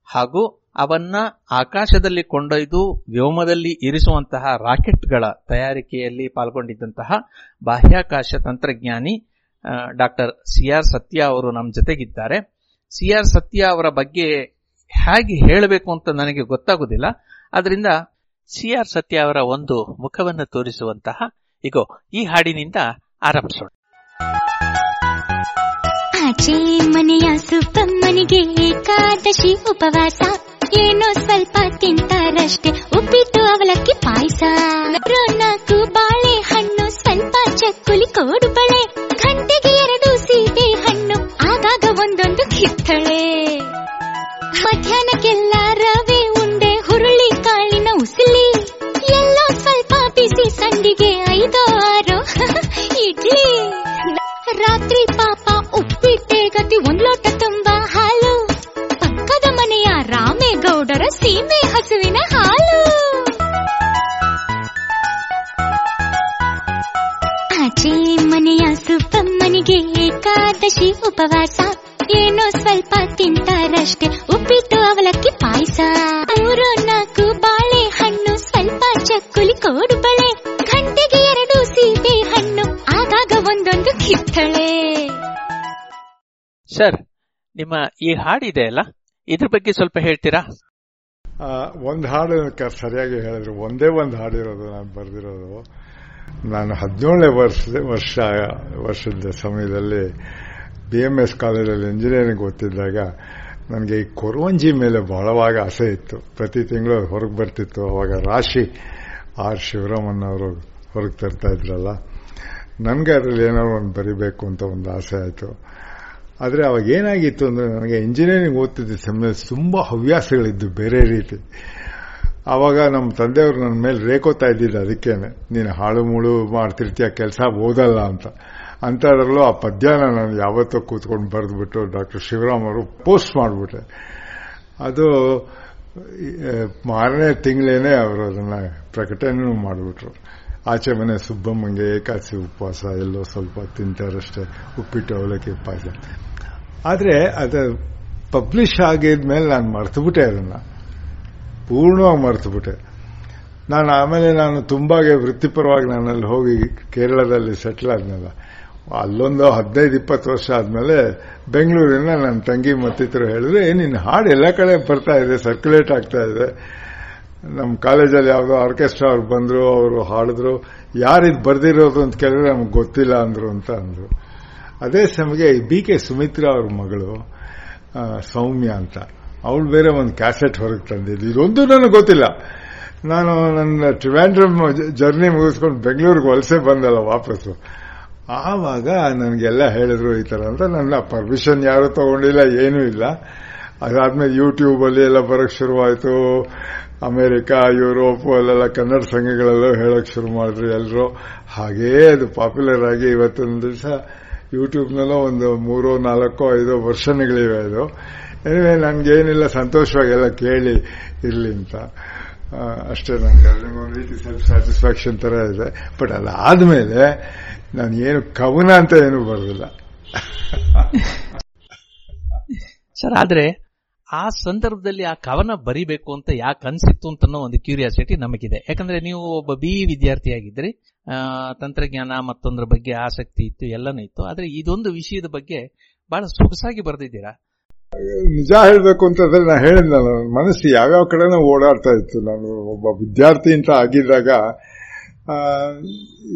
ಹಾಗೂ ಅವನ್ನ ಆಕಾಶದಲ್ಲಿ ಕೊಂಡೊಯ್ದು ವ್ಯೋಮದಲ್ಲಿ ಇರಿಸುವಂತಹ ರಾಕೆಟ್ಗಳ ತಯಾರಿಕೆಯಲ್ಲಿ ಪಾಲ್ಗೊಂಡಿದ್ದಂತಹ ಬಾಹ್ಯಾಕಾಶ ತಂತ್ರಜ್ಞಾನಿ ಡಾಕ್ಟರ್ ಸಿ ಆರ್ ಸತ್ಯ ಅವರು ನಮ್ಮ ಜೊತೆಗಿದ್ದಾರೆ. ಸಿ ಆರ್ ಸತ್ಯ ಅವರ ಬಗ್ಗೆ ಹೇಗೆ ಹೇಳಬೇಕು ಅಂತ ನನಗೆ ಗೊತ್ತಾಗುದಿಲ್ಲ. ಅದರಿಂದ ಸಿ ಆರ್ ಸತ್ಯ ಅವರ ಒಂದು ಮುಖವನ್ನು ತೋರಿಸುವಂತಹ, ಇಗೋ, ಈ ಹಾಡಿನಿಂದ ಆರಂಭಿಸೋಣ. ಆಚೆ ಮನೆಯ ಸುಬ್ಬಮ್ಮನಿಗೆ ಏಕಾದಶಿ ಉಪವಾಸ. ಏನೋ ಸ್ವಲ್ಪ ತಿಂತಾರಷ್ಟೇ. ಉಪ್ಪಿಟ್ಟು ಅವಲಕ್ಕಿ ಪಾಯಸ. ಈ ಹಾಡಿದೆ ಅಲ್ಲ? ಇದ್ರ ಬಗ್ಗೆ ಸ್ವಲ್ಪ ಹೇಳ್ತೀರಾ? ಒಂದು ಹಾಡು ಸರಿಯಾಗಿ ಹೇಳಿದ್ರು. ಒಂದೇ ಒಂದು ಹಾಡಿರೋದು ನಾನು ಬರೆದಿರೋದು. ನಾನು ಹದಿನೇಳನೇ ವರ್ಷ ವರ್ಷ, ವರ್ಷದ ಸಮಯದಲ್ಲಿ ಬಿ ಎಂ ಎಸ್ ಕಾಲೇಜಲ್ಲಿ ಇಂಜಿನಿಯರಿಂಗ್ ಓದ್ತಿದ್ದಾಗ ನನಗೆ ಈ ಕೊರವಂಜಿ ಮೇಲೆ ಬಹಳವಾಗಿ ಆಸೆ ಇತ್ತು. ಪ್ರತಿ ತಿಂಗಳು ಹೊರಗೆ ಬರ್ತಿತ್ತು. ಅವಾಗ ರಾಶಿ ಆರ್ ಶಿವರಾಮನ್ ಅವರು ಹೊರಗೆ ತರ್ತಾ ಇದ್ರಲ್ಲ. ನನಗೆ ಅದರಲ್ಲಿ ಏನಾದ್ರು ಒಂದು ಬರಿಬೇಕು ಅಂತ ಒಂದು ಆಸೆ ಆಯಿತು. ಆದರೆ ಅವಾಗ ಏನಾಗಿತ್ತು ಅಂದರೆ ನನಗೆ ಇಂಜಿನಿಯರಿಂಗ್ ಓದ್ತಿದ್ದ ಸಮಯ ತುಂಬ ಹವ್ಯಾಸಗಳಿದ್ದು ಬೇರೆ ರೀತಿ. ಆವಾಗ ನಮ್ಮ ತಂದೆಯವರು ನನ್ನ ಮೇಲೆ ರೇಕೋತಾ ಇದ್ದಿದ್ದು ಅದಕ್ಕೇನೆ. ನೀನು ಹಾಳು ಮುಳು ಮಾಡ್ತಿರ್ತೀಯ, ಕೆಲಸ ಓದಲ್ಲ ಅಂತ. ಅಂಥದ್ರಲ್ಲೂ ಆ ಪದ್ಯನ ನಾನು ಯಾವತ್ತೋ ಕೂತ್ಕೊಂಡು ಬರೆದ್ಬಿಟ್ಟು ಡಾಕ್ಟರ್ ಶಿವರಾಮ್ ಅವರು ಪೋಸ್ಟ್ ಮಾಡಿಬಿಟ್ರೆ. ಅದು ಮಾರನೇ ತಿಂಗಳೇನೆ ಅವರು ಅದನ್ನ ಪ್ರಕಟಣೆನೂ ಮಾಡಿಬಿಟ್ರು. ಆಚೆ ಮನೆ ಸುಬ್ಬಮ್ಮಂಗೆ ಏಕಾದಶಿ ಉಪವಾಸ ಎಲ್ಲೋ ಸ್ವಲ್ಪ ತಿಂತಾರಷ್ಟೇ ಉಪ್ಪಿಟ್ಟು ಅವಲಕ್ಕಿ ಪಾಯಸ. ಆದರೆ ಅದು ಪಬ್ಲಿಷ್ ಆಗಿದ್ಮೇಲೆ ನಾನು ಮರ್ತುಬಿಟ್ಟೆ ಅದನ್ನ. ಪೂರ್ಣವಾಗಿ ಮರ್ತುಬಿಟ್ಟೆ. ನಾನು ಆಮೇಲೆ ನಾನು ತುಂಬಾಗೆ ವೃತ್ತಿಪರವಾಗಿ ನಾನಲ್ಲಿ ಹೋಗಿ ಕೇರಳದಲ್ಲಿ ಸೆಟ್ಲ್ ಆದ್ನಲ್ಲ ಅಲ್ಲೊಂದು ಹದಿನೈದು ಇಪ್ಪತ್ತು ವರ್ಷ ಆದ್ಮೇಲೆ ಬೆಂಗಳೂರಿನ ನನ್ನ ತಂಗಿ ಮತ್ತಿತರು ಹೇಳಿದ್ರೆ "ಏ, ನಿನ್ನ ಹಾಡು ಎಲ್ಲ ಕಡೆ ಬರ್ತಾ ಇದೆ ಸರ್ಕ್ಯುಲೇಟ್ ಆಗ್ತಾ ಇದೆ. ನಮ್ಮ ಕಾಲೇಜಲ್ಲಿ ಯಾವುದೋ ಆರ್ಕೆಸ್ಟ್ರಾ ಅವ್ರು ಬಂದರು, ಅವರು ಹಾಡಿದ್ರು. ಯಾರಿದ್ ಬರ್ದಿರೋದು ಅಂತ ಕೇಳಿದ್ರೆ ನಮ್ಗೆ ಗೊತ್ತಿಲ್ಲ ಅಂದರು ಅಂತ ಅಂದರು. ಅದೇ ಸಮಯಕ್ಕೆ ಬಿ ಕೆ ಸುಮಿತ್ರಾ ಅವ್ರ ಮಗಳು ಸೌಮ್ಯ ಅಂತ. ಅವಳು ಬೇರೆ ಒಂದು ಕ್ಯಾಸೆಟ್ ಹೊರಗೆ ತಂದಿದ್ದು. ಇದೊಂದು ನನಗೆ ಗೊತ್ತಿಲ್ಲ. ನಾನು ನನ್ನ ಟ್ರಿವ್ಯಾಂಡ್ರಮ್ ಜರ್ನಿ ಮುಗಿಸ್ಕೊಂಡು ಬೆಂಗಳೂರಿಗೆ ವಲಸೆ ಬಂದಲ್ಲ ವಾಪಸ್ಸು. ಆವಾಗ ನನಗೆಲ್ಲ ಹೇಳಿದ್ರು ಈ ಥರ ಅಂತ. ನನ್ನ ಪರ್ಮಿಷನ್ ಯಾರು ತಗೊಂಡಿಲ್ಲ, ಏನೂ ಇಲ್ಲ. ಅದಾದ್ಮೇಲೆ ಯೂಟ್ಯೂಬ್ ಅಲ್ಲಿ ಎಲ್ಲ ಬರಕ್ ಶುರುವಾಯಿತು. ಅಮೆರಿಕ ಯುರೋಪ್ ಅಲ್ಲೆಲ್ಲ ಕನ್ನಡ ಸಂಘಗಳೆಲ್ಲ ಹೇಳಕ್ ಶುರು ಮಾಡಿದ್ರು ಎಲ್ಲರೂ ಹಾಗೇ ಅದು ಪಾಪ್ಯುಲರ್ ಆಗಿ ಇವತ್ತೊಂದು ದಿವಸ ಯೂಟ್ಯೂಬ್ನಲ್ಲೂ ಒಂದು ಮೂರೋ, ನಾಲ್ಕೋ, ಐದೋ ವರ್ಷನ್ಗಳಿವೆ ಅದು. ನನಗೇನಿಲ್ಲ ಸಂತೋಷವಾಗಿ ಎಲ್ಲ ಕೇಳಿ ಇರಲಿ ಅಂತ. ಅಷ್ಟೇ ನನಗೆ ಒಂದು ರೀತಿ ಸೆಲ್ಫ್ ಸ್ಯಾಟಿಸ್ಫ್ಯಾಕ್ಷನ್ ತರ ಇದೆ. ಬಟ್ ಅದಾದ್ಮೇಲೆ ನಾನು ಏನು ಕವನ ಅಂತ ಏನು ಬರೋದಿಲ್ಲ. ಸರ್ ಆದ್ರೆ ಆ ಸಂದರ್ಭದಲ್ಲಿ ಆ ಕವನ ಬರಿಬೇಕು ಅಂತ ಯಾಕೆ ಅನ್ಸಿತ್ತು ಅಂತ ಒಂದು ಕ್ಯೂರಿಯಾಸಿಟಿ ನಮಗಿದೆ. ಯಾಕಂದ್ರೆ ನೀವು ಒಬ್ಬ ಬಿ ವಿದ್ಯಾರ್ಥಿಯಾಗಿದ್ರಿ ತಂತ್ರಜ್ಞಾನ ಮತ್ತೊಂದ್ರ ಬಗ್ಗೆ ಆಸಕ್ತಿ ಇತ್ತು, ಎಲ್ಲನೂ ಇತ್ತು. ಆದ್ರೆ ಇದೊಂದು ವಿಷಯದ ಬಗ್ಗೆ ಬಹಳ ಸೊಗಸಾಗಿ ಬರೆದಿದ್ದೀರಾ? ನಿಜ ಹೇಳಬೇಕು ಅಂತಂದ್ರೆ ನಾನು ಹೇಳಿದ್ ನಾನು ಮನಸ್ಸು ಯಾವ್ಯಾವ ಕಡೆನೂ ಓಡಾಡ್ತಾ ಇತ್ತು. ನಾನು ಒಬ್ಬ ವಿದ್ಯಾರ್ಥಿ ಅಂತ ಆಗಿದ್ದಾಗ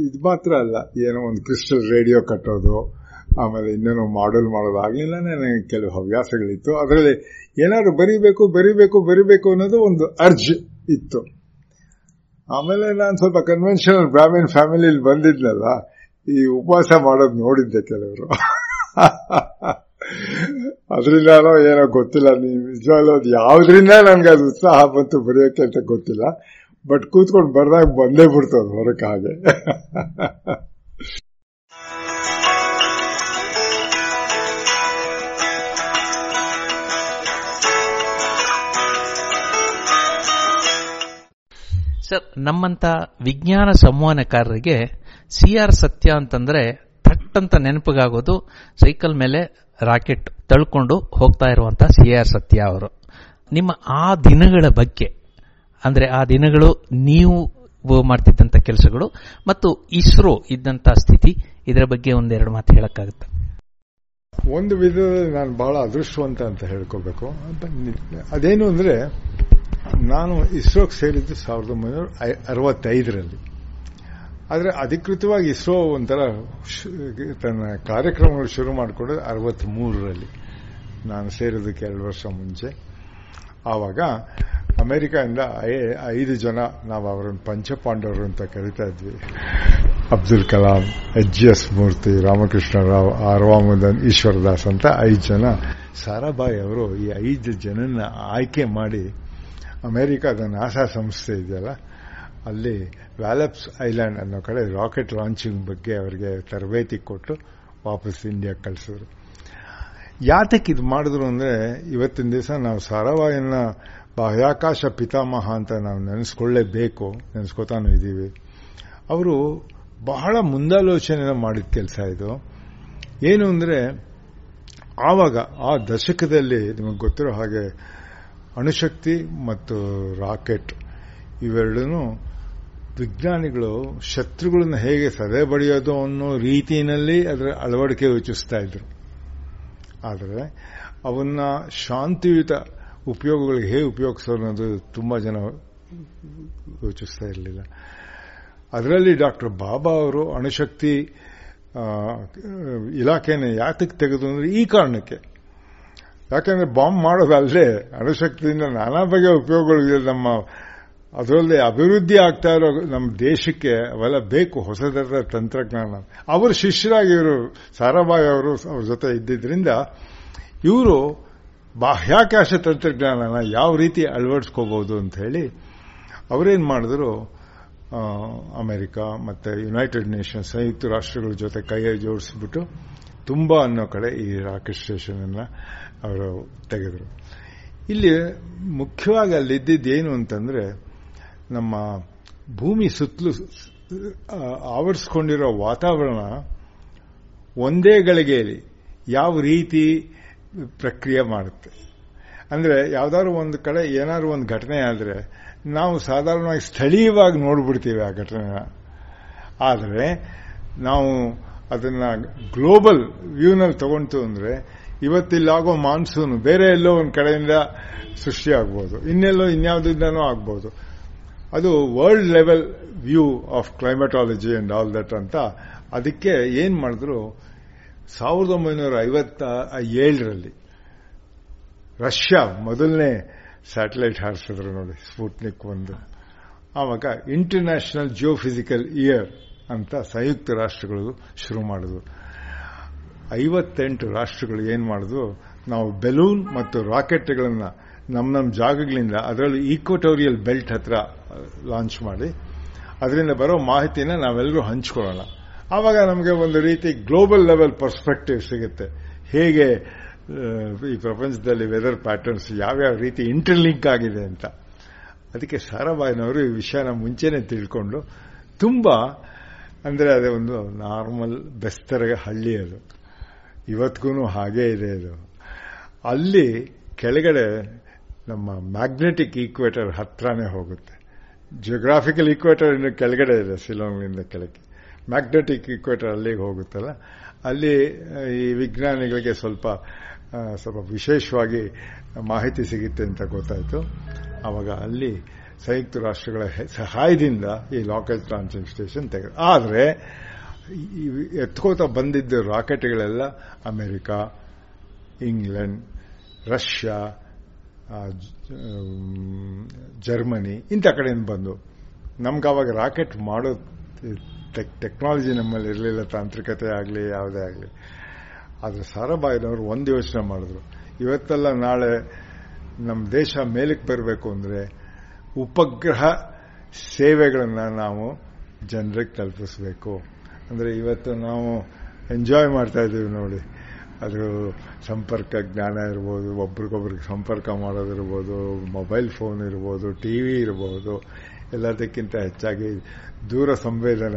ಇದು ಮಾತ್ರ ಅಲ್ಲ, ಏನೋ ಒಂದು ಕ್ರಿಸ್ಟಲ್ ರೇಡಿಯೋ ಕಟ್ಟೋದು ಆಮೇಲೆ ಇನ್ನೇನೋ ಮಾಡೆಲ್ ಮಾಡೋದು ಆಗ್ಲಿಲ್ಲ ನನಗೆ ಕೆಲವು ಹವ್ಯಾಸಗಳಿತ್ತು. ಅದರಲ್ಲಿ ಏನಾದ್ರು ಬರಿಬೇಕು ಬರಿಬೇಕು ಬರಿಬೇಕು ಅನ್ನೋದು ಒಂದು ಅರ್ಜ್ ಇತ್ತು. ಆಮೇಲೆ ನಾನು ಸ್ವಲ್ಪ ಕನ್ವೆನ್ಷನಲ್ ಬ್ರಾಹ್ಮಿನ್ ಫ್ಯಾಮಿಲಿಲಿ ಬಂದಿದ್ನಲ್ಲ, ಈ ಉಪವಾಸ ಮಾಡೋದು ನೋಡಿದ್ದೆ ಕೆಲವರು. ಅದರಿಂದಾನೋ ಏನೋ ಗೊತ್ತಿಲ್ಲ ನೀವು ನಿಜವಾಗ್ಲೂ ಅದು ಯಾವ್ದ್ರಿಂದ ನನ್ಗೆ ಅದು ಉತ್ಸಾಹ ಬಂತು ಬರೆಯೋಕ್ಕೆ ಅಂತ ಗೊತ್ತಿಲ್ಲ. ಬಟ್ ಕೂತ್ಕೊಂಡು ಬರ್ದಾಗ ಬಂದೇ ಬಿಡ್ತು ಅದು ಹೊರಕ್ಕೆ ಹಾಗೆ. ಸರ್, ನಮ್ಮಂತ ವಿಜ್ಞಾನ ಸಂವಹನಕಾರರಿಗೆ ಸಿ ಆರ್ ಸತ್ಯ ಅಂತಂದ್ರೆ ಥಟ್ ಅಂತ ನೆನಪಿಗಾಗೋದು ಸೈಕಲ್ ಮೇಲೆ ರಾಕೆಟ್ ತಳ್ಕೊಂಡು ಹೋಗ್ತಾ ಇರುವಂತ ಸಿ ಆರ್ ಸತ್ಯ ಅವರು. ನಿಮ್ಮ ಆ ದಿನಗಳ ಬಗ್ಗೆ, ಅಂದ್ರೆ ಆ ದಿನಗಳು ನೀವು ಮಾಡ್ತಿದ್ದಂತ ಕೆಲಸಗಳು ಮತ್ತು ಇಸ್ರೋ ಇದ್ದಂತ ಸ್ಥಿತಿ, ಇದರ ಬಗ್ಗೆ ಒಂದೆರಡು ಮಾತು ಹೇಳಕ್ಕಾಗುತ್ತೆ? ಒಂದು ವಿಧದಲ್ಲಿ ನಾನು ಬಹಳ ಅದೃಷ್ಟವಂತ ಅಂತ ಹೇಳ್ಕೋಬೇಕು ಅದೇನು ಅಂದ್ರೆ ನಾನು ಇಸ್ರೋಗೆ ಸೇರಿದ್ದು ಸಾವಿರದ ಒಂಬೈನೂರ ಅರವತ್ತೈದರಲ್ಲಿ. ಆದರೆ ಅಧಿಕೃತವಾಗಿ ಇಸ್ರೋ ಒಂಥರ ತನ್ನ ಕಾರ್ಯಕ್ರಮಗಳು ಶುರು ಮಾಡಿಕೊಂಡು ಅರವತ್ತ್ ಮೂರರಲ್ಲಿ ನಾನು ಸೇರೋದಕ್ಕೆ ಎರಡು ವರ್ಷ ಮುಂಚೆ. ಆವಾಗ ಅಮೆರಿಕದಿಂದ ಐದು ಜನ ನಾವು ಅವರನ್ನು ಪಂಚಪಾಂಡವರು ಅಂತ ಕರಿತಾ ಇದ್ವಿ. Abdul Kalam H G S Murthy Ramakrishna Rao R Vamadan Ishwardas ಅಂತ ಐದು ಜನ. ಸಾರಾಭಾಯಿ ಅವರು ಈ ಐದು ಜನನ ಆಯ್ಕೆ ಮಾಡಿ ಅಮೆರಿಕದ ನಾಸಾ ಸಂಸ್ಥೆ ಇದೆಯಲ್ಲ? ಅಲ್ಲಿ ವ್ಯಾಲಪ್ಸ್ ಐಲ್ಯಾಂಡ್ ಅನ್ನೋ ಕಡೆ ರಾಕೆಟ್ ಲಾಂಚಿಂಗ್ ಬಗ್ಗೆ ಅವರಿಗೆ ತರಬೇತಿ ಕೊಟ್ಟು ವಾಪಸ್ ಇಂಡಿಯಾ ಕಳಿಸಿದ್ರು. ಯಾತಕ್ಕೆ ಇದು ಮಾಡಿದ್ರು ಅಂದರೆ ಇವತ್ತಿನ ದಿವಸ ನಾವು ಸಾರಾವಾಯನ್ನ ಬಾಹ್ಯಾಕಾಶ ಪಿತಾಮಹ ಅಂತ ನಾವು ನೆನೆಸ್ಕೊಳ್ಳೇಬೇಕು, ನೆನೆಸ್ಕೊತಾನು ಇದ್ದೀವಿ. ಅವರು ಬಹಳ ಮುಂದಾಲೋಚನೆ ಮಾಡಿದ ಕೆಲಸ ಇದು. ಏನು ಅಂದರೆ ಆವಾಗ, ಆ ದಶಕದಲ್ಲಿ, ನಿಮಗೆ ಗೊತ್ತಿರೋ ಹಾಗೆ ಅಣುಶಕ್ತಿ ಮತ್ತು ರಾಕೆಟ್ ಇವೆರಡೂ ವಿಜ್ಞಾನಿಗಳು ಶತ್ರುಗಳನ್ನ ಹೇಗೆ ಸದೆ ಬಡಿಯೋದು ಅನ್ನೋ ರೀತಿಯಲ್ಲಿ ಅದರ ಅಳವಡಿಕೆ ಯೋಚಿಸ್ತಾ ಇದ್ರು. ಆದರೆ ಅವನ್ನ ಶಾಂತಿಯುತ ಉಪಯೋಗಗಳಿಗೆ ಹೇಗೆ ಉಪಯೋಗಿಸೋದು ಅನ್ನೋದು ತುಂಬ ಜನ ಯೋಚಿಸ್ತಾ ಇರಲಿಲ್ಲ. ಅದರಲ್ಲಿ ಡಾಕ್ಟರ್ ಬಾಬಾ ಅವರು ಅಣುಶಕ್ತಿ ಇಲಾಖೆಯನ್ನು ಯಾತಕ್ಕೆ ತೆಗೆದು ಅಂದರೆ ಈ ಕಾರಣಕ್ಕೆ ಯಾಕೆಂದ್ರೆ ಬಾಂಬ್ ಮಾಡೋದಲ್ಲದೆ ಅಣುಶಕ್ತಿಯಿಂದ ನಾನಾ ಬಗೆಯ ಉಪಯೋಗಗಳಿದೆ. ನಮ್ಮ ಅದರಲ್ಲಿ ಅಭಿವೃದ್ಧಿ ಆಗ್ತಾ ಇರೋ ನಮ್ಮ ದೇಶಕ್ಕೆ ಅವೆಲ್ಲ ಬೇಕು ಹೊಸದರ ತಂತ್ರಜ್ಞಾನ. ಅವರು ಶಿಷ್ಯರಾಗಿ ಇವರು ಸಾರಾಭಾಯಿ ಅವರು ಅವ್ರ ಜೊತೆ ಇದ್ದಿದ್ರಿಂದ ಇವರು ಬಾಹ್ಯಾಕಾಶ ತಂತ್ರಜ್ಞಾನನ ಯಾವ ರೀತಿ ಅಳವಡಿಸ್ಕೋಬಹುದು ಅಂತ ಹೇಳಿ ಅವರೇನು ಮಾಡಿದ್ರು ಅಮೆರಿಕ ಮತ್ತೆ ಯುನೈಟೆಡ್ ನೇಷನ್ಸ್ ಸಂಯುಕ್ತ ರಾಷ್ಟ್ರಗಳ ಜೊತೆ ಕೈ ಜೋಡಿಸ್ಬಿಟ್ಟು ತುಂಬಾ ಅನ್ನೋ ಕಡೆ ಈ ರಾಕೆಟ್ ಅವರು ತೆಗೆದರು. ಇಲ್ಲಿ ಮುಖ್ಯವಾಗಿ ಅಲ್ಲಿ ಇದ್ದಿದ್ದು ಏನು ಅಂತಂದ್ರೆ, ನಮ್ಮ ಭೂಮಿ ಸುತ್ತಲೂ ಆವರಿಸಿಕೊಂಡಿರೋ ವಾತಾವರಣ ಒಂದೇ ಗಳಿಗೆಯಲ್ಲಿ ಯಾವ ರೀತಿ ಪ್ರಕ್ರಿಯೆ ಮಾಡುತ್ತೆ. ಅಂದ್ರೆ ಯಾವ್ದಾದ್ರು ಒಂದು ಕಡೆ ಏನಾದ್ರು ಒಂದು ಘಟನೆ ಆದ್ರೆ ನಾವು ಸಾಧಾರಣವಾಗಿ ಸ್ಥಳೀಯವಾಗಿ ನೋಡ್ಬಿಡ್ತೀವಿ ಆ ಘಟನೆನ. ಆದರೆ ನಾವು ಅದನ್ನ ಗ್ಲೋಬಲ್ ವ್ಯೂನಲ್ಲಿ ತಗೊಂತು ಅಂದ್ರೆ ಇವತ್ತಿಲ್ಲಾಗೋ ಮಾನ್ಸೂನ್ ಬೇರೆ ಎಲ್ಲೋ ಒಂದು ಕಡೆಯಿಂದ ಸೃಷ್ಟಿಯಾಗ್ಬೋದು. ಇನ್ನೆಲ್ಲೋ ಇನ್ಯಾವುದಿಂದನೂ ಆಗ್ಬೋದು. ಅದು world level view of climatology and all that ಅಂತ ಅದಕ್ಕೆ ಏನ್ ಮಾಡಿದ್ರು ಸಾವಿರದ ಒಂಬೈನೂರ ಐವತ್ತ ಏಳರಲ್ಲಿ ರಷ್ಯಾ ಮೊದಲನೇ ಸ್ಯಾಟಲೈಟ್ ಹಾರಿಸಿದ್ರು ನೋಡಿ, ಸ್ಪುಟ್ನಿಕ್ ಒಂದು. ಆವಾಗ ಇಂಟರ್ನ್ಯಾಷನಲ್ ಜಿಯೋಫಿಸಿಕಲ್ ಇಯರ್ ಅಂತ ಸಂಯುಕ್ತ ರಾಷ್ಟ್ರಗಳು ಶುರು ಮಾಡಿದ್ರು. ಐವತ್ತೆಂಟು ರಾಷ್ಟ್ರಗಳು ಏನ್ ಮಾಡುದು? ನಾವು ಬೆಲೂನ್ ಮತ್ತು ರಾಕೆಟ್ಗಳನ್ನ ನಮ್ಮ ನಮ್ಮ ಜಾಗಗಳಿಂದ ಅದರಲ್ಲಿ ಈಕ್ವಟೋರಿಯಲ್ ಬೆಲ್ಟ್ ಹತ್ರ ಲಾಂಚ್ ಮಾಡಿ, ಅದರಿಂದ ಬರೋ ಮಾಹಿತಿನ ನಾವೆಲ್ಲರೂ ಹಂಚ್ಕೊಳ್ಳೋಣ. ಆವಾಗ ನಮಗೆ ಒಂದು ರೀತಿ ಗ್ಲೋಬಲ್ ಲೆವೆಲ್ ಪರ್ಸ್ಪೆಕ್ಟಿವ್ ಸಿಗುತ್ತೆ. ಹೇಗೆ ಈ ಪ್ರಪಂಚದಲ್ಲಿ ವೆದರ್ ಪ್ಯಾಟರ್ನ್ಸ್ ಯಾವ್ಯಾವ ರೀತಿ ಇಂಟರ್ಲಿಂಕ್ ಆಗಿದೆ ಅಂತ. ಅದಕ್ಕೆ ಸಾರಾಬಾಯಿನವರು ಈ ವಿಷಯನ ಮುಂಚೆನೆ ತಿಳ್ಕೊಂಡು, ತುಂಬಾ, ಅಂದರೆ ಅದೇ ಒಂದು ನಾರ್ಮಲ್ ಬೆಸ್ತರ ಹಳ್ಳಿ ಅದು. ಇವತ್ತಿಗೂ ಹಾಗೇ ಇದೆ ಅದು ಅಲ್ಲಿ ಕೆಳಗಡೆ ನಮ್ಮ ಮ್ಯಾಗ್ನೆಟಿಕ್ ಈಕ್ವೇಟರ್ ಹತ್ರನೇ ಹೋಗುತ್ತೆ. ಜಿಯೋಗ್ರಾಫಿಕಲ್ ಈಕ್ವೇಟರ್ ಇನ್ನು ಕೆಳಗಡೆ ಇದೆ ಶಿಲಾಂಗ್ನಿಂದ ಕೆಳಗೆ ಮ್ಯಾಗ್ನೆಟಿಕ್ ಈಕ್ವೇಟರ್ ಅಲ್ಲಿಗೆ ಹೋಗುತ್ತಲ್ಲ. ಅಲ್ಲಿ ಈ ವಿಜ್ಞಾನಿಗಳಿಗೆ ಸ್ವಲ್ಪ ಸ್ವಲ್ಪ ವಿಶೇಷವಾಗಿ ಮಾಹಿತಿ ಸಿಗುತ್ತೆ ಅಂತ ಗೊತ್ತಾಯಿತು. ಆವಾಗ ಅಲ್ಲಿ ಸಂಯುಕ್ತ ರಾಷ್ಟ್ರಗಳ ಸಹಾಯದಿಂದ ಈ ಲೋಕಲ್ ಲಾಂಚಿಂಗ್ ಸ್ಟೇಷನ್ ತೆಗೆದು, ಆದರೆ ಎತ್ಕೋತಾ ಬಂದಿದ್ದ ರಾಕೆಟ್ಗಳೆಲ್ಲ ಅಮೆರಿಕ, ಇಂಗ್ಲೆಂಡ್, ರಷ್ಯಾ ಜರ್ಮನಿ ಇಂಥ ಕಡೆಯಿಂದ ಬಂದು. ನಮ್ಗೆ ಅವಾಗ ರಾಕೆಟ್ ಮಾಡೋ ಟೆಕ್, ಟೆಕ್ನಾಲಜಿ ನಮ್ಮಲ್ಲಿ ಇರಲಿಲ್ಲ, ತಾಂತ್ರಿಕತೆ ಆಗಲಿ, ಯಾವುದೇ ಆಗಲಿ. ಆದರೆ ಸಾರಾಬಾಯಿನವರು ಒಂದು ಯೋಚನೆ ಮಾಡಿದ್ರು. ಇವತ್ತೆಲ್ಲ ನಾಳೆ ನಮ್ಮ ದೇಶ ಮೇಲಕ್ಕೆ ಬರಬೇಕು ಅಂದರೆ ಉಪಗ್ರಹ ಸೇವೆಗಳನ್ನು ನಾವು ಜನರಿಗೆ ತಲುಪಿಸ್ಬೇಕು. ಅಂದರೆ ಇವತ್ತು ನಾವು ಎಂಜಾಯ್ ಮಾಡ್ತಾ ಇದ್ದೀವಿ ನೋಡಿ. ಅದು ಸಂಪರ್ಕ ಜ್ಞಾನ ಇರ್ಬೋದು, ಒಬ್ರಿಗೊಬ್ರಿಗೆ ಸಂಪರ್ಕ ಮಾಡೋದಿರ್ಬೋದು ಮೊಬೈಲ್ ಫೋನ್ ಇರ್ಬೋದು ಟಿ ವಿ ಇರ್ಬೋದು, ಎಲ್ಲದಕ್ಕಿಂತ ಹೆಚ್ಚಾಗಿ ದೂರ ಸಂವೇದನ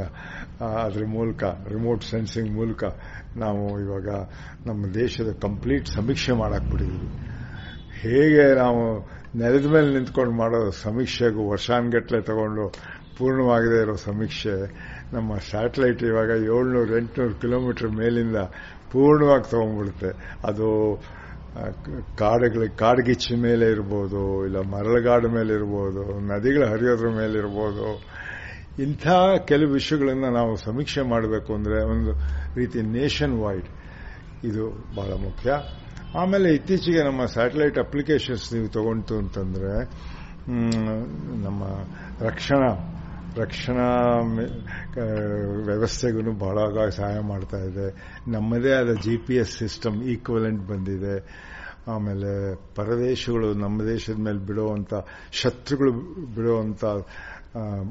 ಅದ್ರ ಮೂಲಕ ರಿಮೋಟ್ ಸೆನ್ಸಿಂಗ್ ಮೂಲಕ ನಾವು ಇವಾಗ ನಮ್ಮ ದೇಶದ ಕಂಪ್ಲೀಟ್ ಸಮೀಕ್ಷೆ ಮಾಡಾಕ್ಬಿಟ್ಟಿದ್ದೀವಿ ಹೇಗೆ ನಾವು ನೆಲದ ಮೇಲೆ ನಿಂತ್ಕೊಂಡು ಮಾಡೋ ಸಮೀಕ್ಷೆಗೂ ವರ್ಷಾನ್ಗಟ್ಲೆ ತಗೊಂಡು ಪೂರ್ಣವಾಗದೇ ಇರೋ ಸಮೀಕ್ಷೆ ನಮ್ಮ ಸ್ಯಾಟಲೈಟ್ ಇವಾಗ ಏಳ್ನೂರು, ಎಂಟುನೂರು ಕಿಲೋಮೀಟರ್ ಮೇಲಿಂದ ಪೂರ್ಣವಾಗಿ ತಗೊಂಡ್ಬಿಡುತ್ತೆ. ಅದು ಕಾಡುಗಳ, ಕಾಡ್ಗಿಚ್ಚಿ ಮೇಲೆ ಇರ್ಬೋದು, ಇಲ್ಲ ಮರಳುಗಾಡು ಮೇಲೆ ಇರ್ಬೋದು, ನದಿಗಳು ಹರಿಯೋದ್ರ ಮೇಲೆ ಇರ್ಬೋದು. ಇಂಥ ಕೆಲವು ವಿಷಯಗಳನ್ನು ನಾವು ಸಮೀಕ್ಷೆ ಮಾಡಬೇಕು ಅಂದರೆ ಒಂದು ರೀತಿ ನೇಷನ್ ವೈಡ್ ಇದು ಬಹಳ ಮುಖ್ಯ. ಆಮೇಲೆ ಇತ್ತೀಚೆಗೆ ನಮ್ಮ ಸ್ಯಾಟಲೈಟ್ ಅಪ್ಲಿಕೇಶನ್ಸ್ ನೀವು ತಗೊಂತು ಅಂತಂದ್ರೆ ನಮ್ಮ ರಕ್ಷಣಾ ರಕ್ಷಣಾ ವ್ಯವಸ್ಥೆಗೂ ಬಹಳ ಸಹಾಯ ಮಾಡ್ತಾ ಇದೆ. ನಮ್ಮದೇ ಆದ G P S system equivalent ಬಂದಿದೆ. ಆಮೇಲೆ ಪರದೇಶಗಳು ನಮ್ಮ ದೇಶದ ಮೇಲೆ ಬಿಡುವಂತ, ಶತ್ರುಗಳು ಬಿಡುವಂತ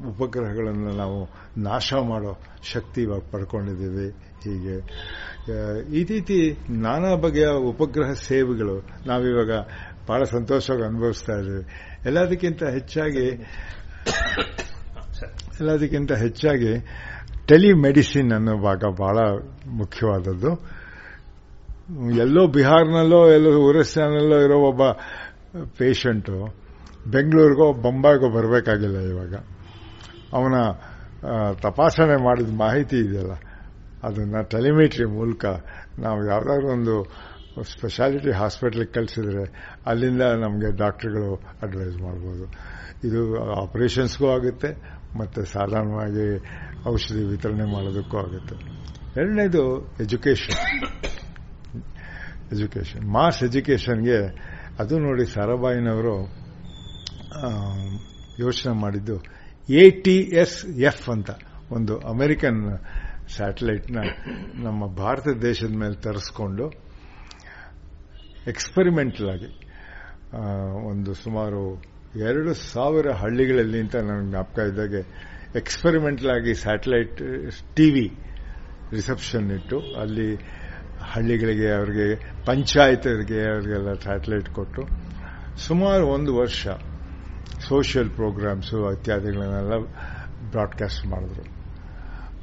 ಉಪಗ್ರಹಗಳನ್ನು ನಾವು ನಾಶ ಮಾಡೋ ಶಕ್ತಿ ಇವಾಗ ಪಡ್ಕೊಂಡಿದ್ದೀವಿ. ಹೀಗೆ. ಈ ರೀತಿ ನಾನಾ ಬಗೆಯ ಉಪಗ್ರಹ ಸೇವೆಗಳು ನಾವಿವಾಗ ಬಹಳ ಸಂತೋಷವಾಗಿ ಅನುಭವಿಸ್ತಾ ಇದ್ದೀವಿ. ಎಲ್ಲದಕ್ಕಿಂತ ಹೆಚ್ಚಾಗಿ ಎಲ್ಲದಕ್ಕಿಂತ ಹೆಚ್ಚಾಗಿ ಟೆಲಿಮೆಡಿಸಿನ್ ಅನ್ನೋ ಭಾಗ ಬಹಳ ಮುಖ್ಯವಾದದ್ದು. ಎಲ್ಲೋ ಬಿಹಾರ್ನಲ್ಲೋ, ಎಲ್ಲೋ ಒರಿಸ್ಸಾನಲ್ಲೋ ಇರೋ ಒಬ್ಬ ಪೇಷಂಟು ಬೆಂಗಳೂರಿಗೋ ಬೊಂಬಾಯಿಗೋ ಬರಬೇಕಾಗಿಲ್ಲ ಇವಾಗ. ಅವನ ತಪಾಸಣೆ ಮಾಡಿದ ಮಾಹಿತಿ ಇದೆಯಲ್ಲ, ಅದನ್ನು ಟೆಲಿಮೆಟ್ರಿ ಮೂಲಕ ನಾವು ಯಾವುದಾದ್ರೂ ಒಂದು ಸ್ಪೆಷಾಲಿಟಿ ಹಾಸ್ಪಿಟ್ಲಿಗೆ ಕಳಿಸಿದ್ರೆ ಅಲ್ಲಿಂದ ನಮಗೆ ಡಾಕ್ಟರ್ಗಳು ಅಡ್ವೈಸ್ ಮಾಡ್ಬೋದು. ಇದು ಆಪರೇಷನ್ಸ್ಗೂ ಆಗುತ್ತೆ ಮತ್ತು ಸಾಧಾರಣವಾಗಿ ಔಷಧಿ ವಿತರಣೆ ಮಾಡೋದಕ್ಕೂ ಆಗುತ್ತೆ. ಎರಡನೇದು ಎಜುಕೇಷನ್. ಎಜುಕೇಷನ್. ಮಾಸ್ ಎಜುಕೇಷನ್ಗೆ ಅದು ನೋಡಿ ಸಾರಾಬಾಯಿನವರು ಯೋಚನೆ ಮಾಡಿದ್ದು ಎ ಟಿ ಎಸ್ ಎಫ್ ಅಂತ ಒಂದು ಅಮೆರಿಕನ್ ಸ್ಯಾಟಲೈಟ್ನ ನಮ್ಮ ಭಾರತ ದೇಶದ ಮೇಲೆ ತರಿಸ್ಕೊಂಡು ಎಕ್ಸ್ಪರಿಮೆಂಟಲ್ ಆಗಿ ಒಂದು ಸುಮಾರು ಎರಡು ಸಾವಿರ ಹಳ್ಳಿಗಳಲ್ಲಿ ಅಂತ ನನಗೆ ಜ್ಞಾಪಕ ಇದ್ದಾಗೆ ಎಕ್ಸ್ಪೆರಿಮೆಂಟಲ್ ಆಗಿ ಸ್ಯಾಟಲೈಟ್ ಟಿವಿ ರಿಸೆಪ್ಷನ್ ಇಟ್ಟು, ಅಲ್ಲಿ ಹಳ್ಳಿಗಳಿಗೆ ಅವರಿಗೆ ಪಂಚಾಯತ್ಗೆ ಅವರಿಗೆಲ್ಲ ಸ್ಯಾಟಲೈಟ್ ಕೊಟ್ಟು, ಸುಮಾರು ಒಂದು ವರ್ಷ ಸೋಷಿಯಲ್ ಪ್ರೋಗ್ರಾಮ್ಸು ಇತ್ಯಾದಿಗಳನ್ನೆಲ್ಲ ಬ್ರಾಡ್ಕಾಸ್ಟ್ ಮಾಡಿದ್ರು.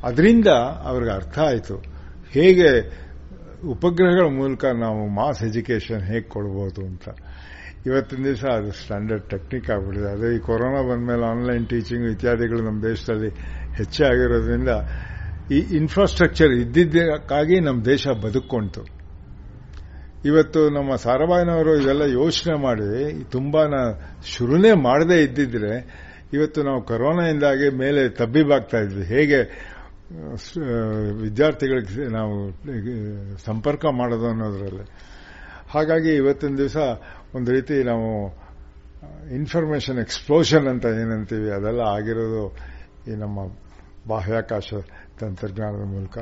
ಅದರಿಂದ ಅವ್ರಿಗೆ ಅರ್ಥ ಆಯಿತು, ಹೇಗೆ ಉಪಗ್ರಹಗಳ ಮೂಲಕ ನಾವು ಮಾಸ್ ಎಜುಕೇಷನ್ ಹೇಗೆ ಕೊಡ್ಬೋದು ಅಂತ. ಇವತ್ತಿನ ದಿವಸ ಅದು ಸ್ಟ್ಯಾಂಡರ್ಡ್ ಟೆಕ್ನಿಕ್ ಆಗ್ಬಿಟ್ಟಿದೆ. ಅದೇ ಈ ಕೊರೋನಾ ಬಂದಮೇಲೆ ಆನ್ಲೈನ್ ಟೀಚಿಂಗ್ ಇತ್ಯಾದಿಗಳು ನಮ್ಮ ದೇಶದಲ್ಲಿ ಹೆಚ್ಚಾಗಿರೋದ್ರಿಂದ ಈ ಇನ್ಫ್ರಾಸ್ಟ್ರಕ್ಚರ್ ಇದ್ದಿದ್ದಕ್ಕಾಗಿ ನಮ್ಮ ದೇಶ ಬದುಕೊಂತು ಇವತ್ತು ನಮ್ಮ ಸಾರಾಬಾಯಿನವರು ಇದೆಲ್ಲ ಯೋಚನೆ ಮಾಡಿ ತುಂಬಾ ಶುರುನೇ ಮಾಡದೇ ಇದ್ದಿದ್ರೆ ಇವತ್ತು ನಾವು ಕೊರೋನಾಯಿಂದಾಗಿ ಮೇಲೆ ತಬ್ಬಿಬಾಗ್ತಾ ಇದ್ವಿ. ಹೇಗೆ ವಿದ್ಯಾರ್ಥಿಗಳಿಗೆ ನಾವು ಸಂಪರ್ಕ ಮಾಡೋದು ಅನ್ನೋದ್ರಲ್ಲಿ. ಹಾಗಾಗಿ ಇವತ್ತಿನ ದಿವಸ ಒಂದು ರೀತಿ ನಾವು ಇನ್ಫಾರ್ಮೇಶನ್ ಎಕ್ಸ್ಪ್ಲೋಷನ್ ಅಂತ ಏನಂತೀವಿ, ಅದೆಲ್ಲ ಆಗಿರೋದು ಈ ನಮ್ಮ ಬಾಹ್ಯಾಕಾಶ ತಂತ್ರಜ್ಞಾನದ ಮೂಲಕ.